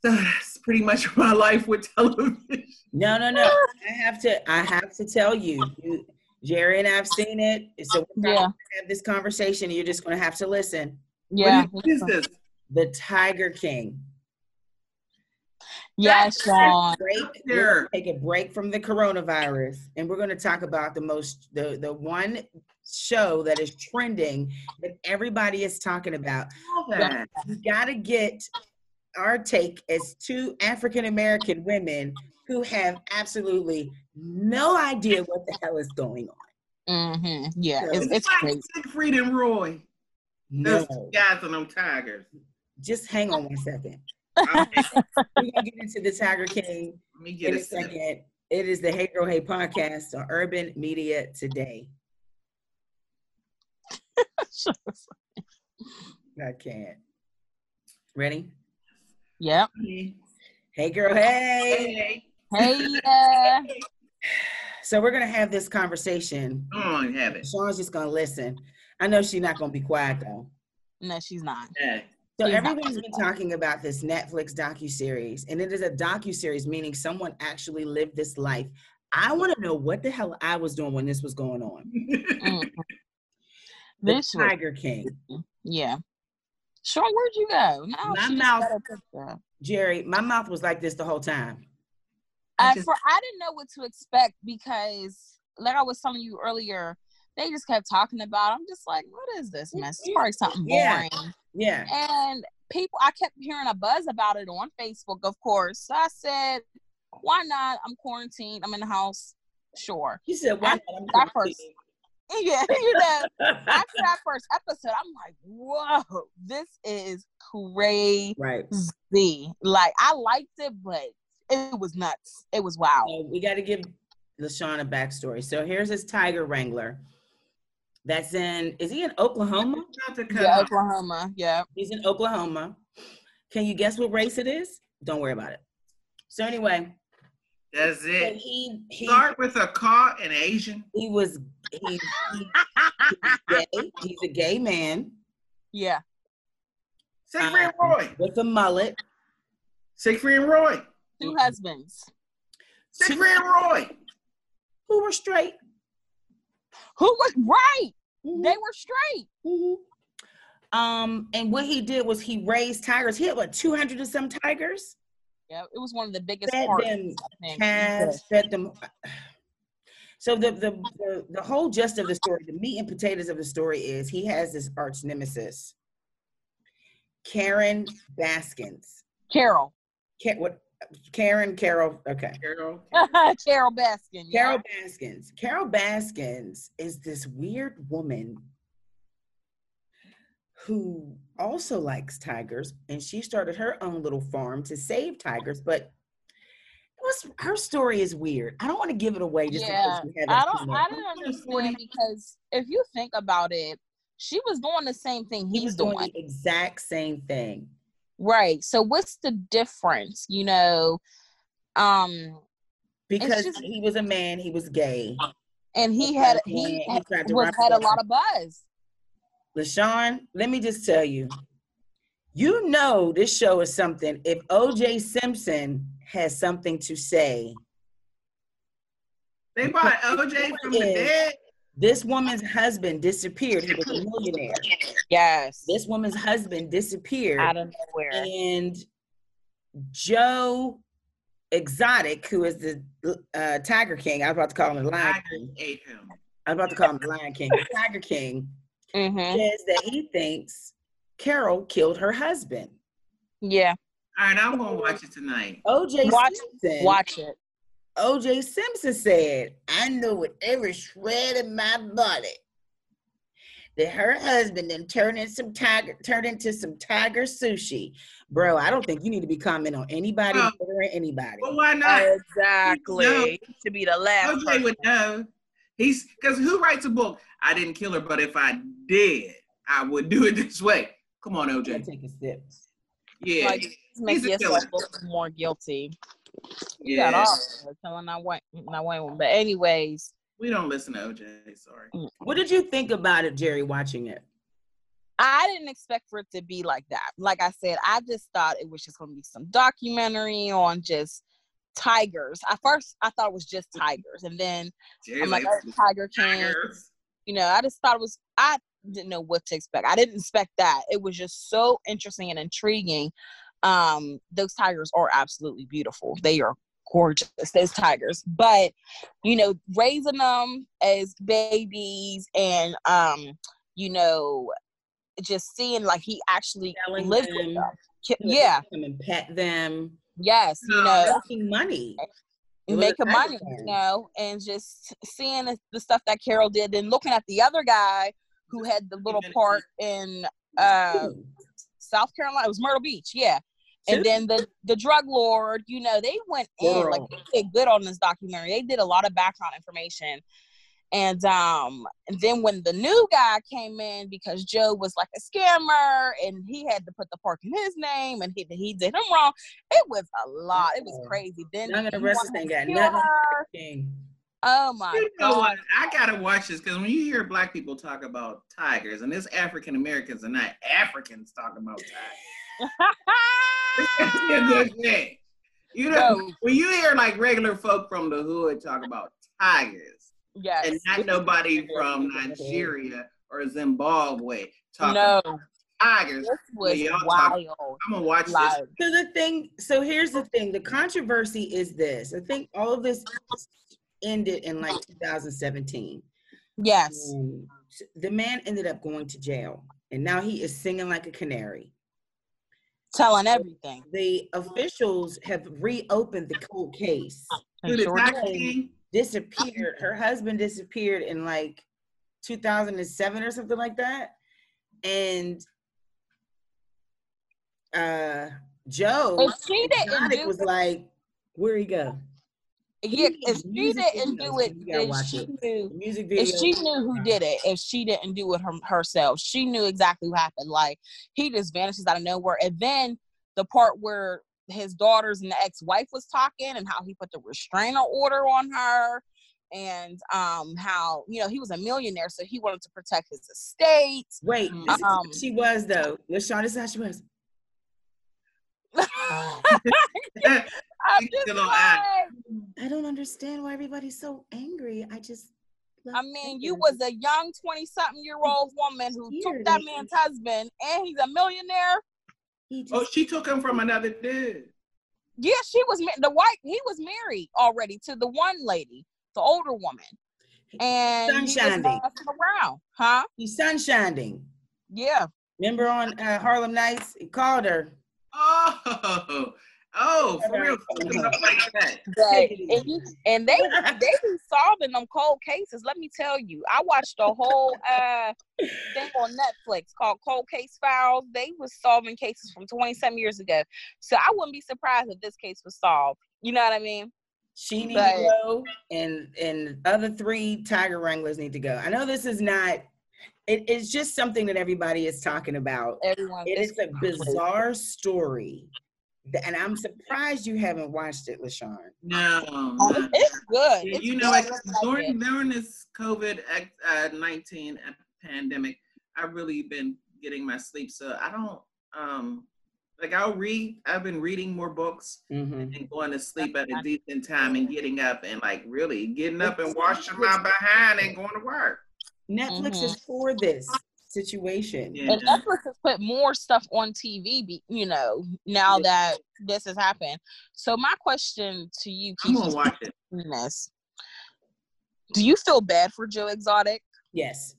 Speaker 5: So *sighs* that's pretty much *laughs* my life with television.
Speaker 1: No, no, no. I have to. I have to tell you, you Jerry and I've seen it. So we're
Speaker 4: Yeah.
Speaker 1: gonna have this conversation. You're just going to have to listen.
Speaker 4: Yeah.
Speaker 5: What is, what is this?
Speaker 1: The Tiger King.
Speaker 4: Yes, Sean.
Speaker 1: Break.
Speaker 5: Sure.
Speaker 1: take a break from the coronavirus, and we're going to talk about the most the the one show that is trending that everybody is talking about.
Speaker 5: that.
Speaker 1: We got to get our take as two African American women who have absolutely no idea what the hell is going on.
Speaker 4: hmm Yeah, it's,
Speaker 5: It's
Speaker 4: it's
Speaker 5: like
Speaker 4: crazy.
Speaker 5: Siegfried and Roy.
Speaker 1: No,
Speaker 5: Those guys on them tigers.
Speaker 1: just hang on one second. *laughs* We're gonna get into the Tiger King
Speaker 5: Let me get
Speaker 1: in
Speaker 5: a
Speaker 1: a
Speaker 5: second.
Speaker 1: second. It is the Hey Girl Hey podcast on Urban Media Today. *laughs* I can't. Ready?
Speaker 4: yep.
Speaker 1: Hey girl, hey.
Speaker 5: Hey,
Speaker 4: Hey, *laughs* uh,
Speaker 1: So we're gonna have this conversation.
Speaker 5: come on, have it.
Speaker 1: Sean's just gonna listen. I know she's not gonna be quiet though.
Speaker 4: no, she's not.
Speaker 5: Hey.
Speaker 1: So
Speaker 4: She's not.
Speaker 1: everyone's been talking about this Netflix docu series, and it is a docu series, meaning someone actually lived this life. I want to know what the hell I was doing when this was going on.
Speaker 4: Mhm. *laughs*
Speaker 1: The
Speaker 4: This was,
Speaker 1: Tiger King,
Speaker 4: yeah. Sean, where'd you go? No,
Speaker 1: My mouth-
Speaker 4: got a picture.
Speaker 1: Jerry. My mouth was like this the whole time.
Speaker 5: I
Speaker 4: At for I didn't know what to expect because, like I was telling you earlier, they just kept talking about. it. I'm just like, what is this mm, mess? It's mm, probably something
Speaker 1: Yeah.
Speaker 4: boring.
Speaker 1: Yeah,
Speaker 4: And people, I kept hearing a buzz about it on Facebook, of course. So I said, why not? I'm quarantined. I'm in the house. Sure.
Speaker 1: he said, "Why not? Quarantined." *laughs*
Speaker 4: Yeah, *laughs* you know. After that *laughs* first episode, I'm like, whoa, this is crazy.
Speaker 1: right.
Speaker 4: Like I liked it, but it was nuts. It was wild.
Speaker 1: So we got to give LaShawn a backstory. So here's his Tiger Wrangler. That's in. Is he in Oklahoma?
Speaker 5: Not to cut
Speaker 4: Yeah. Oklahoma. Yeah.
Speaker 1: He's in Oklahoma. Can you guess what race it is? Don't worry about it. So anyway,
Speaker 5: That's
Speaker 1: so
Speaker 5: it.
Speaker 1: he he
Speaker 5: Start with a car and Asian.
Speaker 1: he was he, he- he's gay. He's a gay man
Speaker 4: Yeah.
Speaker 5: Siegfried and
Speaker 1: Um,
Speaker 5: Roy.
Speaker 1: with a mullet.
Speaker 5: Siegfried and Roy.
Speaker 4: Two husbands.
Speaker 5: Siegfried and Roy.
Speaker 1: who were straight.
Speaker 4: Who was right?
Speaker 1: Mhm,
Speaker 4: They were straight.
Speaker 1: mhm. Um, and what he did was he raised tigers. He had what, 200 and some tigers?
Speaker 4: Yeah, it was one of the biggest
Speaker 1: Fed them calves, fed them. *sighs* So the, the the the whole gist of the story, the meat and potatoes of the story is he has this arch nemesis, Karen Baskins.
Speaker 4: Carol.
Speaker 1: Ka- what? Karen Carol. Okay. *laughs*
Speaker 5: Carol.
Speaker 4: Carol Baskin. Yeah.
Speaker 1: Carol Baskins. Carol Baskins is this weird woman who also likes tigers, and she started her own little farm to save tigers. But it was her story is weird. I don't want to give it away just
Speaker 4: Yeah,
Speaker 1: in case we haven't
Speaker 4: I don't.
Speaker 1: it.
Speaker 4: I don't understand because if you think about it, she was doing the same thing
Speaker 1: he
Speaker 4: he's
Speaker 1: was doing
Speaker 4: doing.
Speaker 1: the exact same thing.
Speaker 4: Right. So what's the difference? You know, um,
Speaker 1: Because
Speaker 4: just-
Speaker 1: he was a man, he was gay.
Speaker 4: and he
Speaker 1: He
Speaker 4: had
Speaker 1: tried
Speaker 4: he
Speaker 1: he tried to
Speaker 4: was had a lot of buzz.
Speaker 1: LaShawn, let me just tell you, you know this show is something. If OJ Simpson has something to say,
Speaker 5: They bought *laughs* OJ from the dead.
Speaker 1: This woman's husband disappeared. He was a millionaire.
Speaker 4: Yes.
Speaker 1: This woman's husband disappeared.
Speaker 4: out of nowhere.
Speaker 1: and Joe Exotic, who is the uh, Tiger King, I was about to call him the Lion King.
Speaker 5: ate him.
Speaker 1: I was about to call him the Lion King. The Tiger King
Speaker 4: hmm
Speaker 1: says that he thinks Carol killed her husband.
Speaker 4: Yeah.
Speaker 5: All right, I'm gonna watch it tonight.
Speaker 1: OJ
Speaker 4: Watch-
Speaker 1: Simpson.
Speaker 4: Watch it.
Speaker 1: OJ Simpson said, I know with every shred of my body that her husband then turned into some tiger turned into some tiger sushi. Bro, I don't think you need to be commenting on anybody
Speaker 5: Oh.
Speaker 1: murdering anybody.
Speaker 5: Well, why not?
Speaker 4: Exactly.
Speaker 5: No.
Speaker 4: To be the last.
Speaker 5: OJ
Speaker 4: person.
Speaker 5: would know. He's because who writes a book? I didn't kill her, but if I did, I would do it this way. Come on, OJ.
Speaker 1: take a sip.
Speaker 5: Yeah,
Speaker 4: Like, Make
Speaker 5: he's a
Speaker 4: yourself
Speaker 5: killer.
Speaker 4: more guilty. You got
Speaker 5: yeah.
Speaker 4: off telling I went, I went. But anyways,
Speaker 5: We don't listen to OJ. Sorry.
Speaker 1: What did you think about it, Jerry, watching it?
Speaker 4: I didn't expect for it to be like that. Like I said, I just thought it was just going to be some documentary on just tigers. At first, I thought it was just tigers, and then
Speaker 5: Jerry's
Speaker 4: I'm like,
Speaker 5: like,
Speaker 4: oh, Tiger King. You know, I just thought it was. I didn't know what to expect. I didn't expect that. It was just so interesting and intriguing. Um, those tigers are absolutely beautiful. They are gorgeous. Those tigers, but you know, raising them as babies and um, you know, just seeing like he actually
Speaker 1: Selling
Speaker 4: lived
Speaker 1: them,
Speaker 4: with them. Yeah,
Speaker 1: Come and pet them.
Speaker 4: yes, you know,
Speaker 1: Making money. It was a
Speaker 4: making money, you know, and just seeing the, the stuff that Carole did, and looking at the other guy who had the little part in uh, South Carolina. It was Myrtle Beach, yeah. And then the the drug lord, you know, they went in like they did good on this documentary. They did a lot of background information. And um, and then when the new guy came in, because Joe was like a scammer and he had to put the park in his name and he he did him wrong. It was a lot. It was crazy. Then
Speaker 1: Young and the
Speaker 4: wanted
Speaker 1: ain't got nothing.
Speaker 4: Her.
Speaker 1: King.
Speaker 4: Oh my
Speaker 5: You know
Speaker 4: god.
Speaker 5: what? I gotta watch this because when you hear black people talk about tigers, and this African Americans and not Africans talking about tigers. That's a good thing. You know,
Speaker 4: No.
Speaker 5: when you hear like regular folk from the hood talk about tigers,
Speaker 4: yes.
Speaker 5: and not nobody from Nigeria or Zimbabwe talking
Speaker 4: no,
Speaker 5: about tigers,
Speaker 4: this was
Speaker 5: y'all talk-
Speaker 4: wild.
Speaker 5: I'm gonna watch
Speaker 4: Like,
Speaker 1: So the thing, so here's the thing. The controversy is this. I think all of this ended in like 2017.
Speaker 4: yes.
Speaker 1: Um, the man ended up going to jail, and now he is singing like a canary.
Speaker 4: Telling everything.
Speaker 1: The officials have reopened the cold case.
Speaker 5: Who, the
Speaker 4: sure
Speaker 5: Tiger
Speaker 4: did.
Speaker 5: King?
Speaker 1: Disappeared. Her husband disappeared in like 2007 or something like that, and uh Joe
Speaker 4: If she didn't
Speaker 1: was like, "Where he go?"
Speaker 4: Yeah, if she didn't do it, then she
Speaker 1: it.
Speaker 4: knew.
Speaker 1: The music video.
Speaker 4: If she knew who did it, if she didn't do it her, herself, she knew exactly what happened. Like he just vanishes out of nowhere, and then the part where his daughters and the ex-wife was talking, and how he put the restraining order on her, and um how you know he was a millionaire, so he wanted to protect his estate.
Speaker 1: Wait,
Speaker 4: Um,
Speaker 1: she was though. LaShawn, this is how she was.
Speaker 4: I'm *laughs* just like.
Speaker 1: I don't understand why everybody's so angry. I just.
Speaker 4: I mean, you was a young 20 something year old woman who
Speaker 1: Weird,
Speaker 4: took that man's husband and he's a millionaire.
Speaker 1: He just,
Speaker 5: Oh, she took him from another dude.
Speaker 4: Yeah, she was the white, he was married already to the one lady, the older woman. And he was
Speaker 1: Sunshining.
Speaker 4: messing around, huh?
Speaker 1: he's sunshining.
Speaker 4: Yeah.
Speaker 1: Remember on uh, Harlem Nights? He called her.
Speaker 5: Oh, oh, for real. Took him up like that.
Speaker 4: But, *laughs* and, you, and they they *laughs* be solving them cold cases. Let me tell you, I watched a whole uh thing on Netflix called Cold Case Files. They was solving cases from 20 some years ago. So I wouldn't be surprised if this case was solved. You know what I mean?
Speaker 1: She needs
Speaker 4: But-
Speaker 1: to go, and and other three tiger wranglers need to go. I know this is not. It, it's just something that everybody is talking about.
Speaker 4: Everyone. It's
Speaker 1: a bizarre story, and I'm surprised you haven't watched it, LaShawn.
Speaker 5: No,
Speaker 4: Oh,
Speaker 5: no.
Speaker 4: it's- It's good. It's
Speaker 5: you know,
Speaker 4: good. It's
Speaker 5: during during this COVID uh, nineteen pandemic, I've really been getting my sleep. So I don't um like I'll read. I've been reading more books
Speaker 1: Mm-hmm.
Speaker 5: and going to sleep at a decent time and getting up and like really getting up and washing my behind and going to work.
Speaker 1: Netflix mm-hmm. is for this situation.
Speaker 5: Yeah.
Speaker 4: And Netflix has put more stuff on TV, be, you know, now
Speaker 1: Yeah.
Speaker 4: that this has happened. So my question to you,
Speaker 5: I'm gonna watch it.
Speaker 4: this. Do you feel bad for Joe Exotic?
Speaker 1: Yes,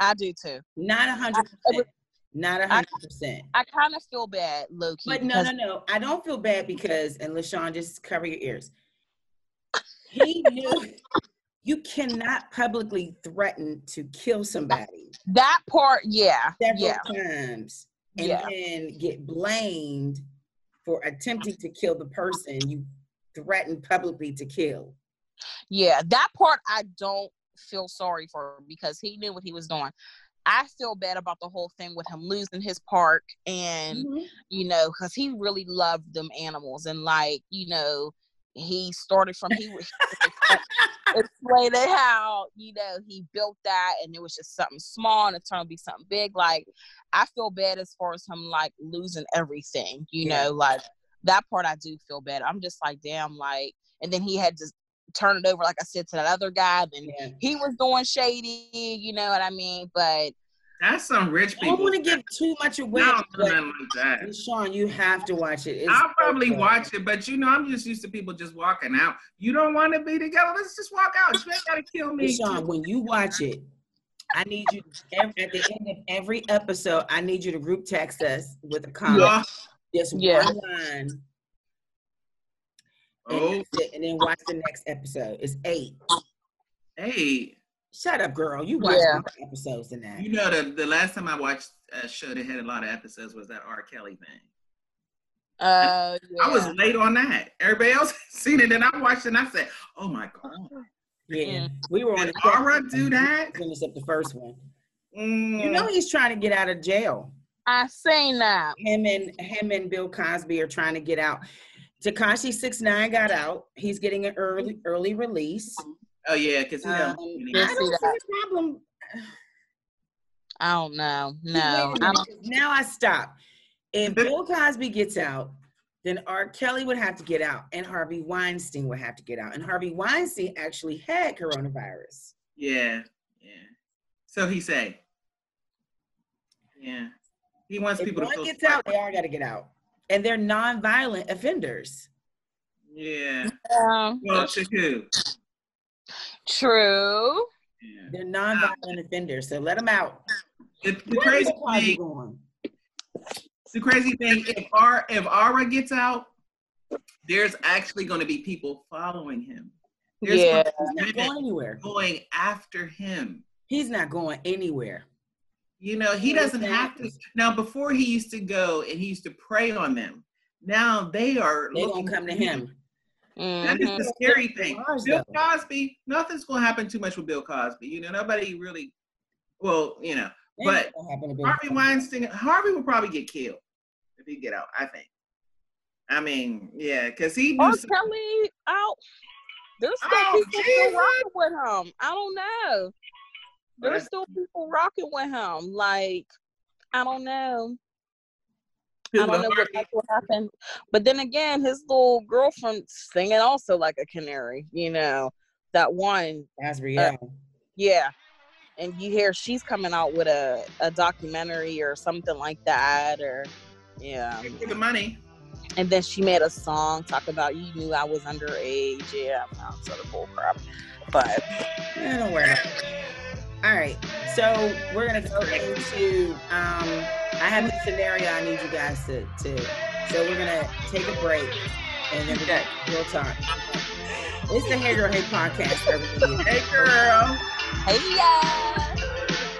Speaker 4: I do too.
Speaker 1: not a hundred percent. Not a hundred percent.
Speaker 4: I kind of feel bad, low key.
Speaker 1: But no, no, no. I don't feel bad because, and LaShawn, just cover your ears. *laughs* He knew you cannot publicly threaten to kill somebody
Speaker 4: That part, yeah,
Speaker 1: several
Speaker 4: yeah,
Speaker 1: times and
Speaker 4: Yeah.
Speaker 1: then get blamed for attempting to kill the person you threatened publicly to kill.
Speaker 4: yeah. That part I don't feel sorry for because he knew what he was doing. I feel bad about the whole thing with him losing his park and mm-hmm. you know, because he really loved them animals and like, you know, he started from he was explaining how, you know, he built that and it was just something small and it turned to be something big. Like I feel bad as far as him like losing everything, you
Speaker 1: Yeah.
Speaker 4: know, like that part I do feel bad. I'm just like, damn, like and then he had to turn it over, like I said, to that other guy. Then
Speaker 1: Yeah.
Speaker 4: he was doing shady, you know what I mean? But
Speaker 5: That's some rich people.
Speaker 1: I don't want to give too much away,
Speaker 5: I don't do
Speaker 1: but
Speaker 5: nothing like that.
Speaker 1: Sean, you have to watch it. It's
Speaker 5: I'll probably
Speaker 1: good.
Speaker 5: watch it, but you know, I'm just used to people just walking out. You don't want to be together? Let's just walk out. You ain't gotta kill me.
Speaker 1: Sean, when you watch it, I need you ev- at the end of every episode. I need you to group text us with a comment,
Speaker 5: Oh,
Speaker 1: just
Speaker 4: Yeah.
Speaker 1: one line, and,
Speaker 5: oh,
Speaker 1: that's and then watch the next episode. It's eight.
Speaker 5: hey,
Speaker 1: Shut up, girl. You watch
Speaker 4: Yeah.
Speaker 1: more episodes than that.
Speaker 5: you know the the last time I watched a show that had a lot of episodes was that R. Kelly thing.
Speaker 4: uh yeah.
Speaker 5: I was late on that. Everybody else *laughs* seen it, and I watched it, and I said, "Oh my god,
Speaker 1: Yeah, we were on
Speaker 5: did
Speaker 1: the
Speaker 5: Aura do that?"
Speaker 1: Finish up the first one.
Speaker 5: Mm.
Speaker 1: You know he's trying to get out of jail.
Speaker 4: I seen that.
Speaker 1: Him and him and Bill Cosby are trying to get out. Tekashi Six Nine got out. He's getting an early early release.
Speaker 5: Oh yeah, because
Speaker 1: Um,
Speaker 4: Yeah.
Speaker 1: I
Speaker 4: see
Speaker 1: don't see
Speaker 4: that.
Speaker 1: a problem.
Speaker 4: I don't know. No,
Speaker 1: a
Speaker 4: I
Speaker 1: minute,
Speaker 4: don't.
Speaker 1: Now I stop. If Bill Cosby gets out, then R. Kelly would have to get out, and Harvey Weinstein would have to get out. And Harvey Weinstein actually had coronavirus.
Speaker 5: yeah, yeah. So he say, yeah, he wants
Speaker 1: If
Speaker 5: people to
Speaker 1: one
Speaker 5: feel.
Speaker 1: gets out, they all got to get out, and they're non-violent offenders.
Speaker 5: Yeah.
Speaker 4: Um,
Speaker 5: Well, to who?
Speaker 4: True.
Speaker 5: Yeah.
Speaker 1: They're non-violent offenders, so let them out.
Speaker 5: The, the crazy thing,
Speaker 1: going?
Speaker 5: the crazy thing, if Ar, if Ara gets out, there's actually going to be people following him. There's
Speaker 4: Yeah.
Speaker 1: He's
Speaker 5: gonna
Speaker 1: not going anywhere.
Speaker 5: going after him.
Speaker 1: He's not going anywhere.
Speaker 5: You know, he doesn't have to. Now, before he used to go and he used to prey on them. Now they are.
Speaker 1: They
Speaker 5: looking
Speaker 1: gonna come to
Speaker 5: for
Speaker 1: him.
Speaker 5: That is the mm-hmm. scary thing. Bill
Speaker 1: though.
Speaker 5: Cosby, nothing's gonna happen too much with Bill Cosby. You know, nobody really. Well, you know, But
Speaker 1: gonna happen to Bill
Speaker 5: Harvey Weinstein. Harvey will probably get killed if he get out. I think. I mean, yeah, because he knew.
Speaker 4: R.
Speaker 5: some-
Speaker 4: Kelly out. There's still
Speaker 5: Oh,
Speaker 4: people still rocking with him. I don't know. There's still people rocking with him. Like, I don't know. *laughs* I don't know what, that's what happened. But then again, his little girlfriend singing also like a canary, you know, that one.
Speaker 1: That's real.
Speaker 4: Yeah. And you hear she's coming out with a, a documentary or something like that, or yeah.
Speaker 5: For the money.
Speaker 4: And then she made a song talk about you knew I was underage. Yeah, I'm not sort of bull crap. But
Speaker 1: Yeah, don't worry. All right, so we're gonna go into. Um, I have a scenario I need you guys to to. So we're gonna take a break, and then we're gonna we'll talk. It's the Hey Girl Hey podcast. everybody. *laughs*
Speaker 5: Hey, girl.
Speaker 4: hey yeah.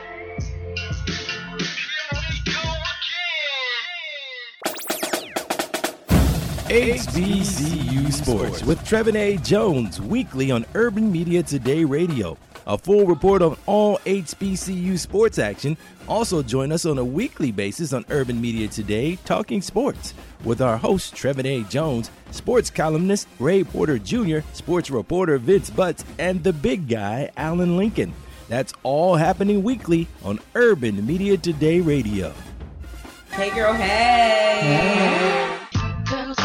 Speaker 6: HBCU Sports with Trevin A. Jones weekly on Urban Media Today Radio. A full report on all HBCU sports action. Also join us on a weekly basis on Urban Media Today Talking Sports with our host Trevin A. Jones, sports columnist Ray Porter Jr., sports reporter Vince Butts, and the big guy Alan Lincoln. That's all happening weekly on Urban Media Today Radio.
Speaker 1: Hey girl, hey.
Speaker 7: Girls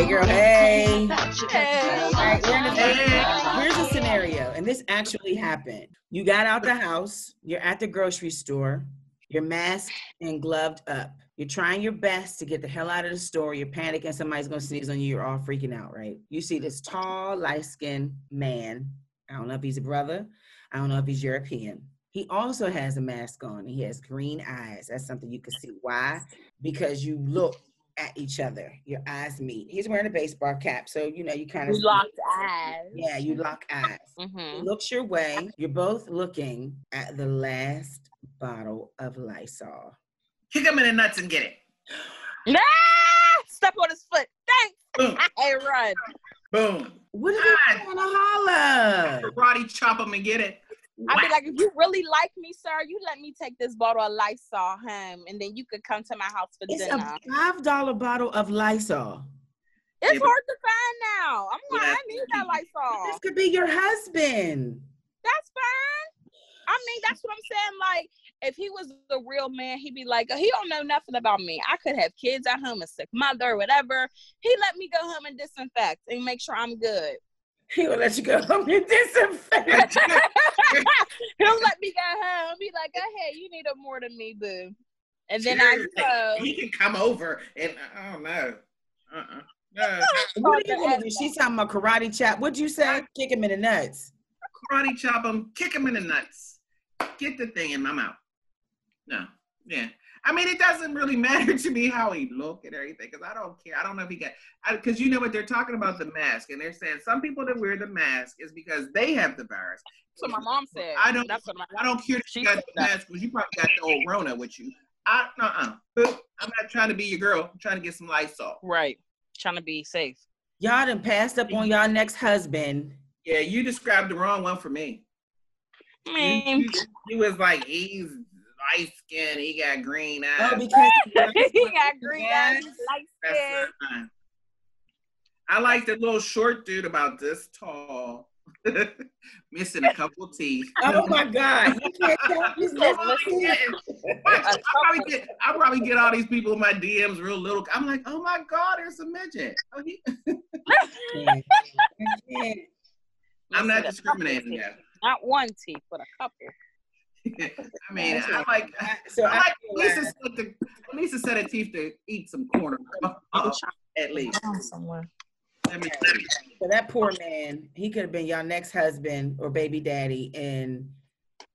Speaker 1: Hey girl, hey.
Speaker 7: Hey.
Speaker 1: All right, we're in the
Speaker 5: Hey.
Speaker 1: Here's a scenario, and this actually happened. You got out the house, you're at the grocery store, you're masked and gloved up. You're trying your best to get the hell out of the store. You're panicking, somebody's gonna sneeze on you, you're all freaking out, right? You see this tall, light skinned man. I don't know if he's a brother, I don't know if he's European. He also has a mask on. He has green eyes. That's something you can see. Why? Because you look at each other. Your eyes meet. He's wearing a baseball cap, so you know you kind of
Speaker 4: We locked eyes.
Speaker 1: Yeah, you lock eyes. He
Speaker 4: Mm-hmm.
Speaker 1: looks your way. You're both looking at the last bottle of Lysol.
Speaker 5: Kick him in the nuts and get it. *gasps*
Speaker 4: Ah! Step on his foot. Thanks.
Speaker 5: Boom, *laughs*
Speaker 4: Hey, run.
Speaker 5: boom.
Speaker 1: What are you
Speaker 5: God.
Speaker 1: trying to holler?
Speaker 5: Karate chop him and get it.
Speaker 4: I'd be like, if you really like me, sir, you let me take this bottle of Lysol home, and then you could come to my house for
Speaker 1: It's
Speaker 4: dinner.
Speaker 1: a five dollar bottle of Lysol.
Speaker 4: It's
Speaker 5: Yeah,
Speaker 4: hard to find now. I'm like,
Speaker 5: Yeah.
Speaker 4: I need that Lysol.
Speaker 1: This could be your husband.
Speaker 4: That's fine. I mean, that's what I'm saying. Like, if he was the real man, he'd be like, he don't know nothing about me. I could have kids at home, a sick mother, whatever. He let me go home and disinfect and make sure I'm good.
Speaker 1: He will let you go home and disinfect. *laughs*
Speaker 4: He'll let me go home. Be like, go ahead, you need it more than me, boo. And then I go.
Speaker 5: He can come over and uh, I don't know. Uh-uh. No. *laughs*
Speaker 1: what are you gonna do? She's talking about karate chop. What'd you say? Kick him in the nuts.
Speaker 5: Karate chop him, kick him in the nuts. Get the thing in my mouth. No. Yeah. I mean, it doesn't really *laughs* matter to me how he look and everything because I don't care. I don't know if he got because you know what they're talking about the mask and they're saying some people that wear the mask is because they have the virus.
Speaker 4: That's what my mom said.
Speaker 5: I don't.
Speaker 4: That's what my
Speaker 5: I don't care if
Speaker 4: She
Speaker 5: you got the
Speaker 4: that.
Speaker 5: mask because you probably got the old Rona with you. I uh uh I'm not trying to be your girl. I'm trying to get some Lysol.
Speaker 4: right. Trying to be safe.
Speaker 1: Y'all done passed up on y'all next husband.
Speaker 5: Yeah, you described the wrong one for me.
Speaker 4: I
Speaker 5: You-
Speaker 4: mean,
Speaker 5: you- He was like he's light skinned. He got green oh, eyes.
Speaker 1: Oh, because
Speaker 4: he got *laughs* green eyes, light skin.
Speaker 5: not. I like the little short dude about this tall, *laughs* missing a couple teeth.
Speaker 1: oh my God, you can't tell *laughs* he's listening.
Speaker 5: What? I probably get I probably get all these people in my DMs real little. I'm like, oh my god, there's a midget. Oh, he-
Speaker 1: I can't.
Speaker 5: I'm not
Speaker 4: Listen, a couple
Speaker 5: discriminating
Speaker 4: teeth.
Speaker 5: yet.
Speaker 4: Not one teeth, but a couple. *laughs*
Speaker 5: I mean, I like
Speaker 1: So
Speaker 5: I
Speaker 1: I
Speaker 5: like at least a
Speaker 1: like-
Speaker 5: set to, at least a set of teeth to eat some corner. Uh, *laughs* at least.
Speaker 4: somewhere.
Speaker 5: Let me.
Speaker 1: So that poor man, he could have been your next husband or baby daddy, and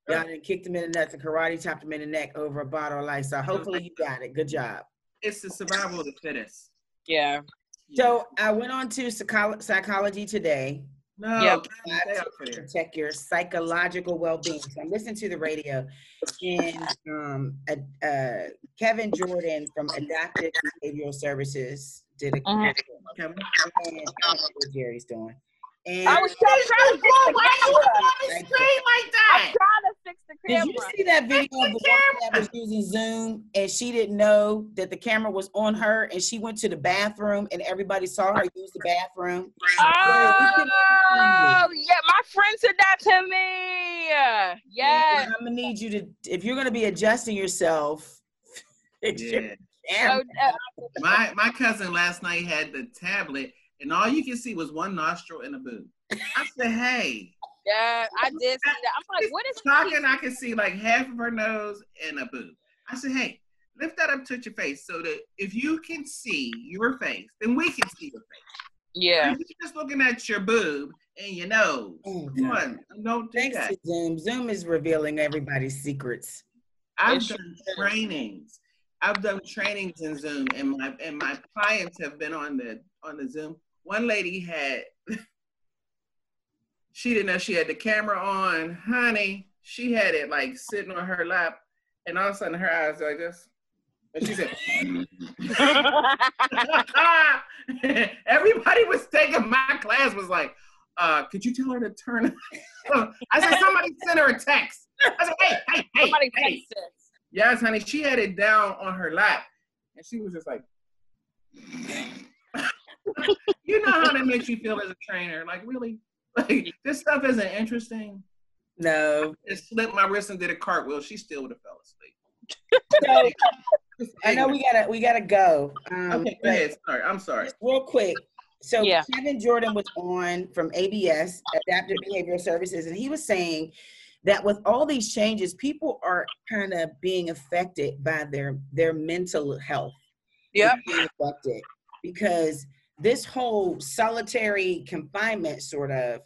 Speaker 1: y'all done kicked him in the nuts and karate chopped him in the neck over a bottle of Lysol. Hopefully you got it. Good job.
Speaker 5: It's the survival of the fittest.
Speaker 4: Yeah.
Speaker 1: So I went on to psycholo- psychology today.
Speaker 5: No,
Speaker 4: Yep.
Speaker 5: stay up
Speaker 1: to protect your psychological well-being. So I'm listening to the radio, and um, uh, uh, Kevin Jordan from Adaptive Behavioral Services did a
Speaker 4: Mhm.
Speaker 5: Kevin.
Speaker 1: and I what Jerry's doing. And
Speaker 4: I was trying, trying to fix the
Speaker 5: Why you
Speaker 4: camera.
Speaker 5: on the screen like that?
Speaker 4: I'm
Speaker 5: that?
Speaker 4: trying to fix the camera.
Speaker 1: did you see that video of the woman that was using Zoom and she didn't know that the camera was on her and she went to the bathroom and everybody saw her use the bathroom?
Speaker 4: Oh, yeah, my friend said that to me. Yeah.
Speaker 1: I'm gonna need you to, if you're gonna be adjusting yourself, *laughs* fix your camera.
Speaker 4: So, uh,
Speaker 5: My my cousin last night had the tablet, and all you can see was one nostril and a boob. I said, "Hey."
Speaker 4: yeah, I did see that. I'm like, what is
Speaker 5: Talking, I can see like half of her nose and a boob. I said, "Hey, lift that up to your face so that if you can see your face, then we can see your face.
Speaker 4: Yeah.
Speaker 5: You're just looking at your boob and your nose,
Speaker 1: Oh,
Speaker 5: come
Speaker 1: God.
Speaker 5: on, don't do
Speaker 1: Thanks
Speaker 5: that."
Speaker 1: to Zoom. Zoom is revealing everybody's secrets.
Speaker 5: I've
Speaker 4: It
Speaker 5: done trainings. I've done trainings in Zoom, and my and my clients have been on the on the Zoom. One lady had, *laughs* she didn't know she had the camera on, honey. She had it like sitting on her lap, and all of a sudden her eyes like this, and she said, *laughs* *laughs* "Everybody was taking my class was like." Uh, could you tell her to turn? I said, somebody sent her a text. I said, hey, hey, hey,
Speaker 4: Somebody
Speaker 5: hey. Yes, honey. She had it down on her lap, and she was just like, *laughs* "You know how that makes you feel as a trainer? Like, really? Like, this stuff isn't interesting."
Speaker 1: No.
Speaker 5: Just slipped my wrist and did a cartwheel. She still would have fell asleep.
Speaker 1: So *laughs* I know we gotta we gotta go. Um,
Speaker 5: Okay, go ahead. Sorry, I'm sorry.
Speaker 1: real quick. So
Speaker 4: Yeah.
Speaker 1: Kevin Jordan was on from ABS, Adaptive Behavioral Services, and he was saying that with all these changes, people are kind of being affected by their their mental health. Yeah. affected because this whole solitary confinement sort of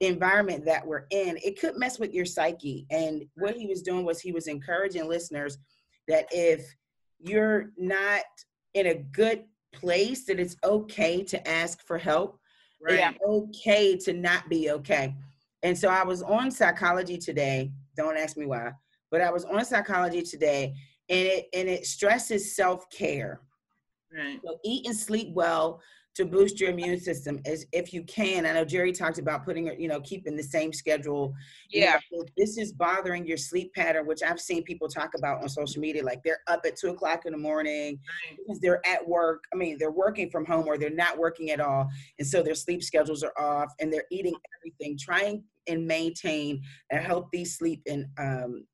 Speaker 1: environment that we're in, it could mess with your psyche. And what he was doing was he was encouraging listeners that if you're not in a good place that it's okay to ask for help.
Speaker 5: Right.
Speaker 1: It's okay to not be okay. And so I was on psychology today. Don't ask me why, but I was on psychology today, and it and it stresses self care.
Speaker 5: Right.
Speaker 1: So eat and sleep well to boost your immune system as if you can. I know Jerry talked about putting, you know, keeping the same schedule. You know,
Speaker 4: Yeah.
Speaker 1: this is bothering your sleep pattern, which I've seen people talk about on social media, like they're up at two o'clock in the morning because they're at work. I mean, they're working from home or they're not working at all. And so their sleep schedules are off and they're eating everything, trying and maintain a healthy sleep and um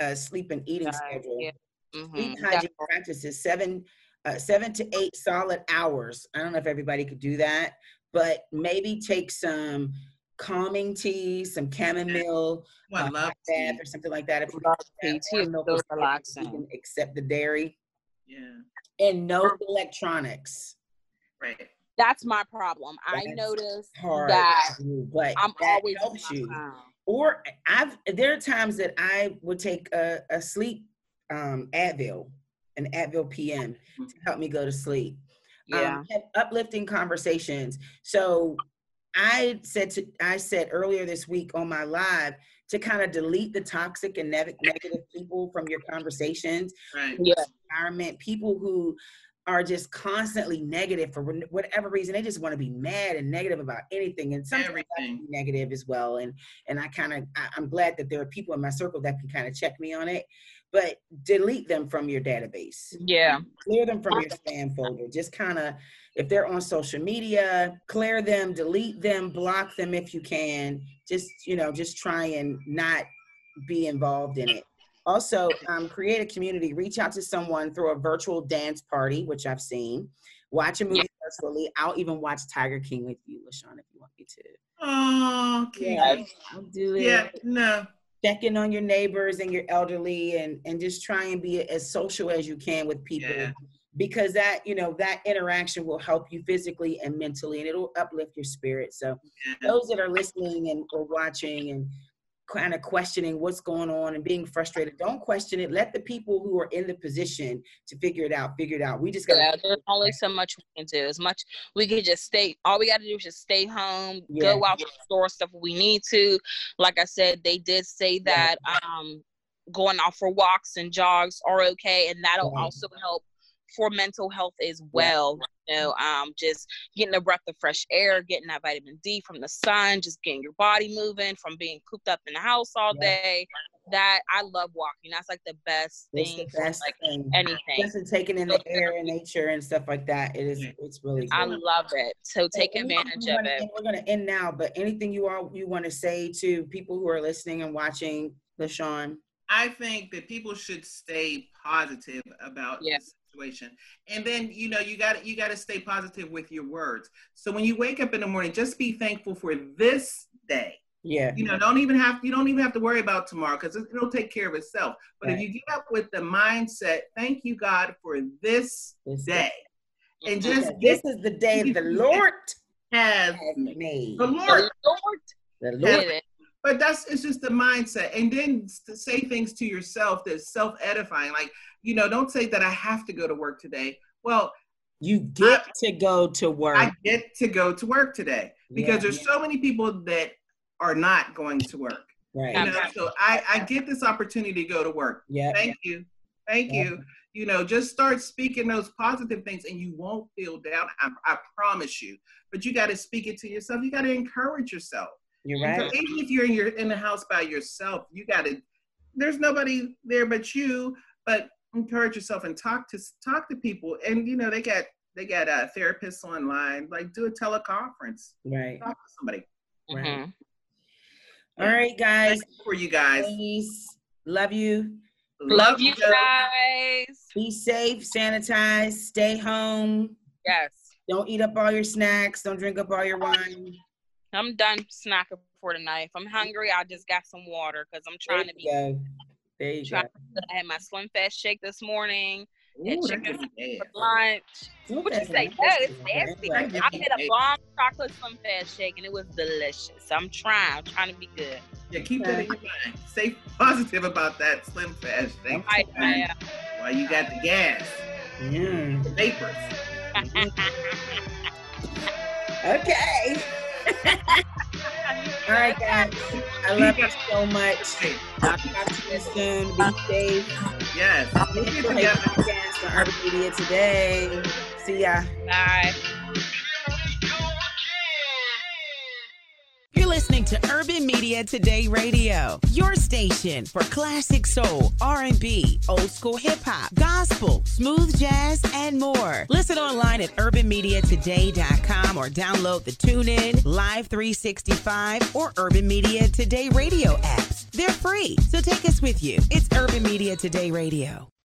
Speaker 1: uh, sleep and eating
Speaker 4: Right,
Speaker 1: schedule
Speaker 4: yeah. Mhm.
Speaker 1: sleep hygiene practices seven uh, seven to eight solid hours i don't know if everybody could do that but maybe take some calming tea some chamomile
Speaker 5: Well, I
Speaker 1: uh,
Speaker 5: love
Speaker 1: bath
Speaker 5: tea.
Speaker 1: or something like that if you
Speaker 4: Love tea.
Speaker 1: do that,
Speaker 4: Tea is so
Speaker 1: or
Speaker 4: relaxing.
Speaker 1: you can accept the dairy
Speaker 5: Yeah.
Speaker 1: and no electronics
Speaker 5: Right.
Speaker 4: That's my problem. I
Speaker 1: That's
Speaker 4: noticed
Speaker 1: hard
Speaker 4: that
Speaker 1: to but
Speaker 4: I'm
Speaker 1: that
Speaker 4: always
Speaker 1: helps you
Speaker 4: phone.
Speaker 1: or i've there are times that i would take a, a sleep um advil an advil pm to help me go to sleep
Speaker 4: Yeah.
Speaker 1: um, uplifting conversations. So I said to I said earlier this week on my live to kind of delete the toxic and neg- negative people from your conversations,
Speaker 5: Right.
Speaker 4: yeah.
Speaker 1: environment, people who are just constantly negative for whatever reason. They just want to be mad and negative about anything, and sometimes I can
Speaker 5: Everything.
Speaker 1: be negative as well. And and I kind of I'm glad that there are people in my circle that can kind of check me on it, but delete them from your database
Speaker 4: Yeah.
Speaker 1: clear them from your spam folder. Just kind of, if they're on social media, clear them, delete them, block them if you can. Just, you know, just try and not be involved in it. Also, um, create a community. Reach out to someone through a virtual dance party, which I've seen. Watch a movie virtually. I'll even watch Tiger King with you, LaShawn, if you want me to.
Speaker 5: Oh, okay.
Speaker 1: Yeah, I'll do it
Speaker 5: Yeah. No.
Speaker 1: Check in on your neighbors and your elderly and and just try and be as social as you can with people
Speaker 5: Yeah.
Speaker 1: because that you know that interaction will help you physically and mentally and it'll uplift your spirit so
Speaker 5: Yeah.
Speaker 1: those that are listening and or watching and kind of questioning what's going on and being frustrated don't question it let the people who are in the position to figure it out figure it out we just got
Speaker 4: Yeah, there's only so much we can do. As much we could just stay. All we got to do is just stay home,
Speaker 1: Yeah.
Speaker 4: go out to store stuff we need to. Like I said, they did say
Speaker 1: Yeah.
Speaker 4: that um, going out for walks and jogs are okay, and that'll
Speaker 1: Right.
Speaker 4: also help for mental health as well. You know, um, just getting a breath of fresh air, getting that vitamin D from the sun, just getting your body moving from being cooped up in the house all
Speaker 1: Yeah.
Speaker 4: day. That I love walking. That's like the best
Speaker 1: it's the
Speaker 4: thing
Speaker 1: best
Speaker 4: like
Speaker 1: thing
Speaker 4: anything.
Speaker 1: just in taking in the air and nature and stuff like that it is it's really
Speaker 4: I love it. So take
Speaker 1: So
Speaker 4: advantage of it.
Speaker 1: We're gonna end now, but anything you all you want to say to people who are listening and watching, LaShawn?
Speaker 5: I think that people should stay positive about
Speaker 4: Yeah.
Speaker 5: The situation. And then, you know, you got you got to stay positive with your words. So when you wake up in the morning, just be thankful for this day.
Speaker 1: Yeah,
Speaker 5: You know, don't even have you don't even have to worry about tomorrow because it'll take care of itself. But if you get up with the mindset, thank you God for this
Speaker 1: This
Speaker 5: day, and
Speaker 4: Mhm.
Speaker 5: just
Speaker 1: this
Speaker 5: get
Speaker 1: is the day the Lord
Speaker 5: has
Speaker 1: has made.
Speaker 5: the
Speaker 4: The
Speaker 5: Lord.
Speaker 4: Lord
Speaker 1: The Lord,
Speaker 4: it.
Speaker 5: But that's it's just the mindset, and then to say things to yourself that's self edifying. Like you know, don't say that I have to go to work today. Well,
Speaker 1: you get to go to work.
Speaker 5: I get to go to work today because
Speaker 1: Yeah.
Speaker 5: there's so many people that are not going to work.
Speaker 1: right.
Speaker 5: You know, so I, I get this opportunity to go to work.
Speaker 1: Yeah.
Speaker 5: Thank you. Thank
Speaker 1: Yeah.
Speaker 5: you. You know, just start speaking those positive things and you won't feel down. I, I promise you. But you got to speak it to yourself. You got to encourage yourself.
Speaker 1: You're right.
Speaker 5: so even if you're in your in the house by yourself, you got to. There's nobody there but you. But encourage yourself and talk to talk to people. And you know they got they got uh, therapists online. Like do a teleconference.
Speaker 1: Right.
Speaker 5: Talk to somebody.
Speaker 1: Right.
Speaker 4: Mhm.
Speaker 1: All right, guys.
Speaker 5: Thank you for you guys.
Speaker 1: Please, love you.
Speaker 4: Love you guys.
Speaker 1: Be safe. Sanitize. Stay home.
Speaker 4: Yes.
Speaker 1: Don't eat up all your snacks. Don't drink up all your wine.
Speaker 4: I'm done snacking for tonight. If I'm hungry, I just got some water because I'm trying to be.
Speaker 1: Go. There you go.
Speaker 4: I had my Slim Fast shake this morning. Had
Speaker 5: Ooh,
Speaker 4: chicken for lunch.
Speaker 1: Don't
Speaker 4: What you say?
Speaker 1: me
Speaker 4: No, it's nasty. I had a bomb chocolate Slim Fast shake and it was delicious. I'm trying. I'm trying to be good.
Speaker 5: Yeah, keep that in your mind. Stay positive about that Slim Fast thing.
Speaker 4: I, I,
Speaker 5: While you got the gas. Mm. Yeah.
Speaker 4: Vapors. *laughs*
Speaker 5: Okay. All right, guys. I love you so much. I'll talk to you soon. Be safe.
Speaker 4: Yes. We'll
Speaker 5: Thank you for
Speaker 4: together.
Speaker 5: podcast on Urban Media today. See ya.
Speaker 8: Bye.
Speaker 1: Listening to Urban Media Today Radio, your station for classic soul, R&B, old school hip hop, gospel, smooth jazz, and more. Listen online at urbanmediatoday.com or download the TuneIn, Live 365, or Urban Media Today Radio apps. They're free, so take us with you. It's Urban Media Today Radio.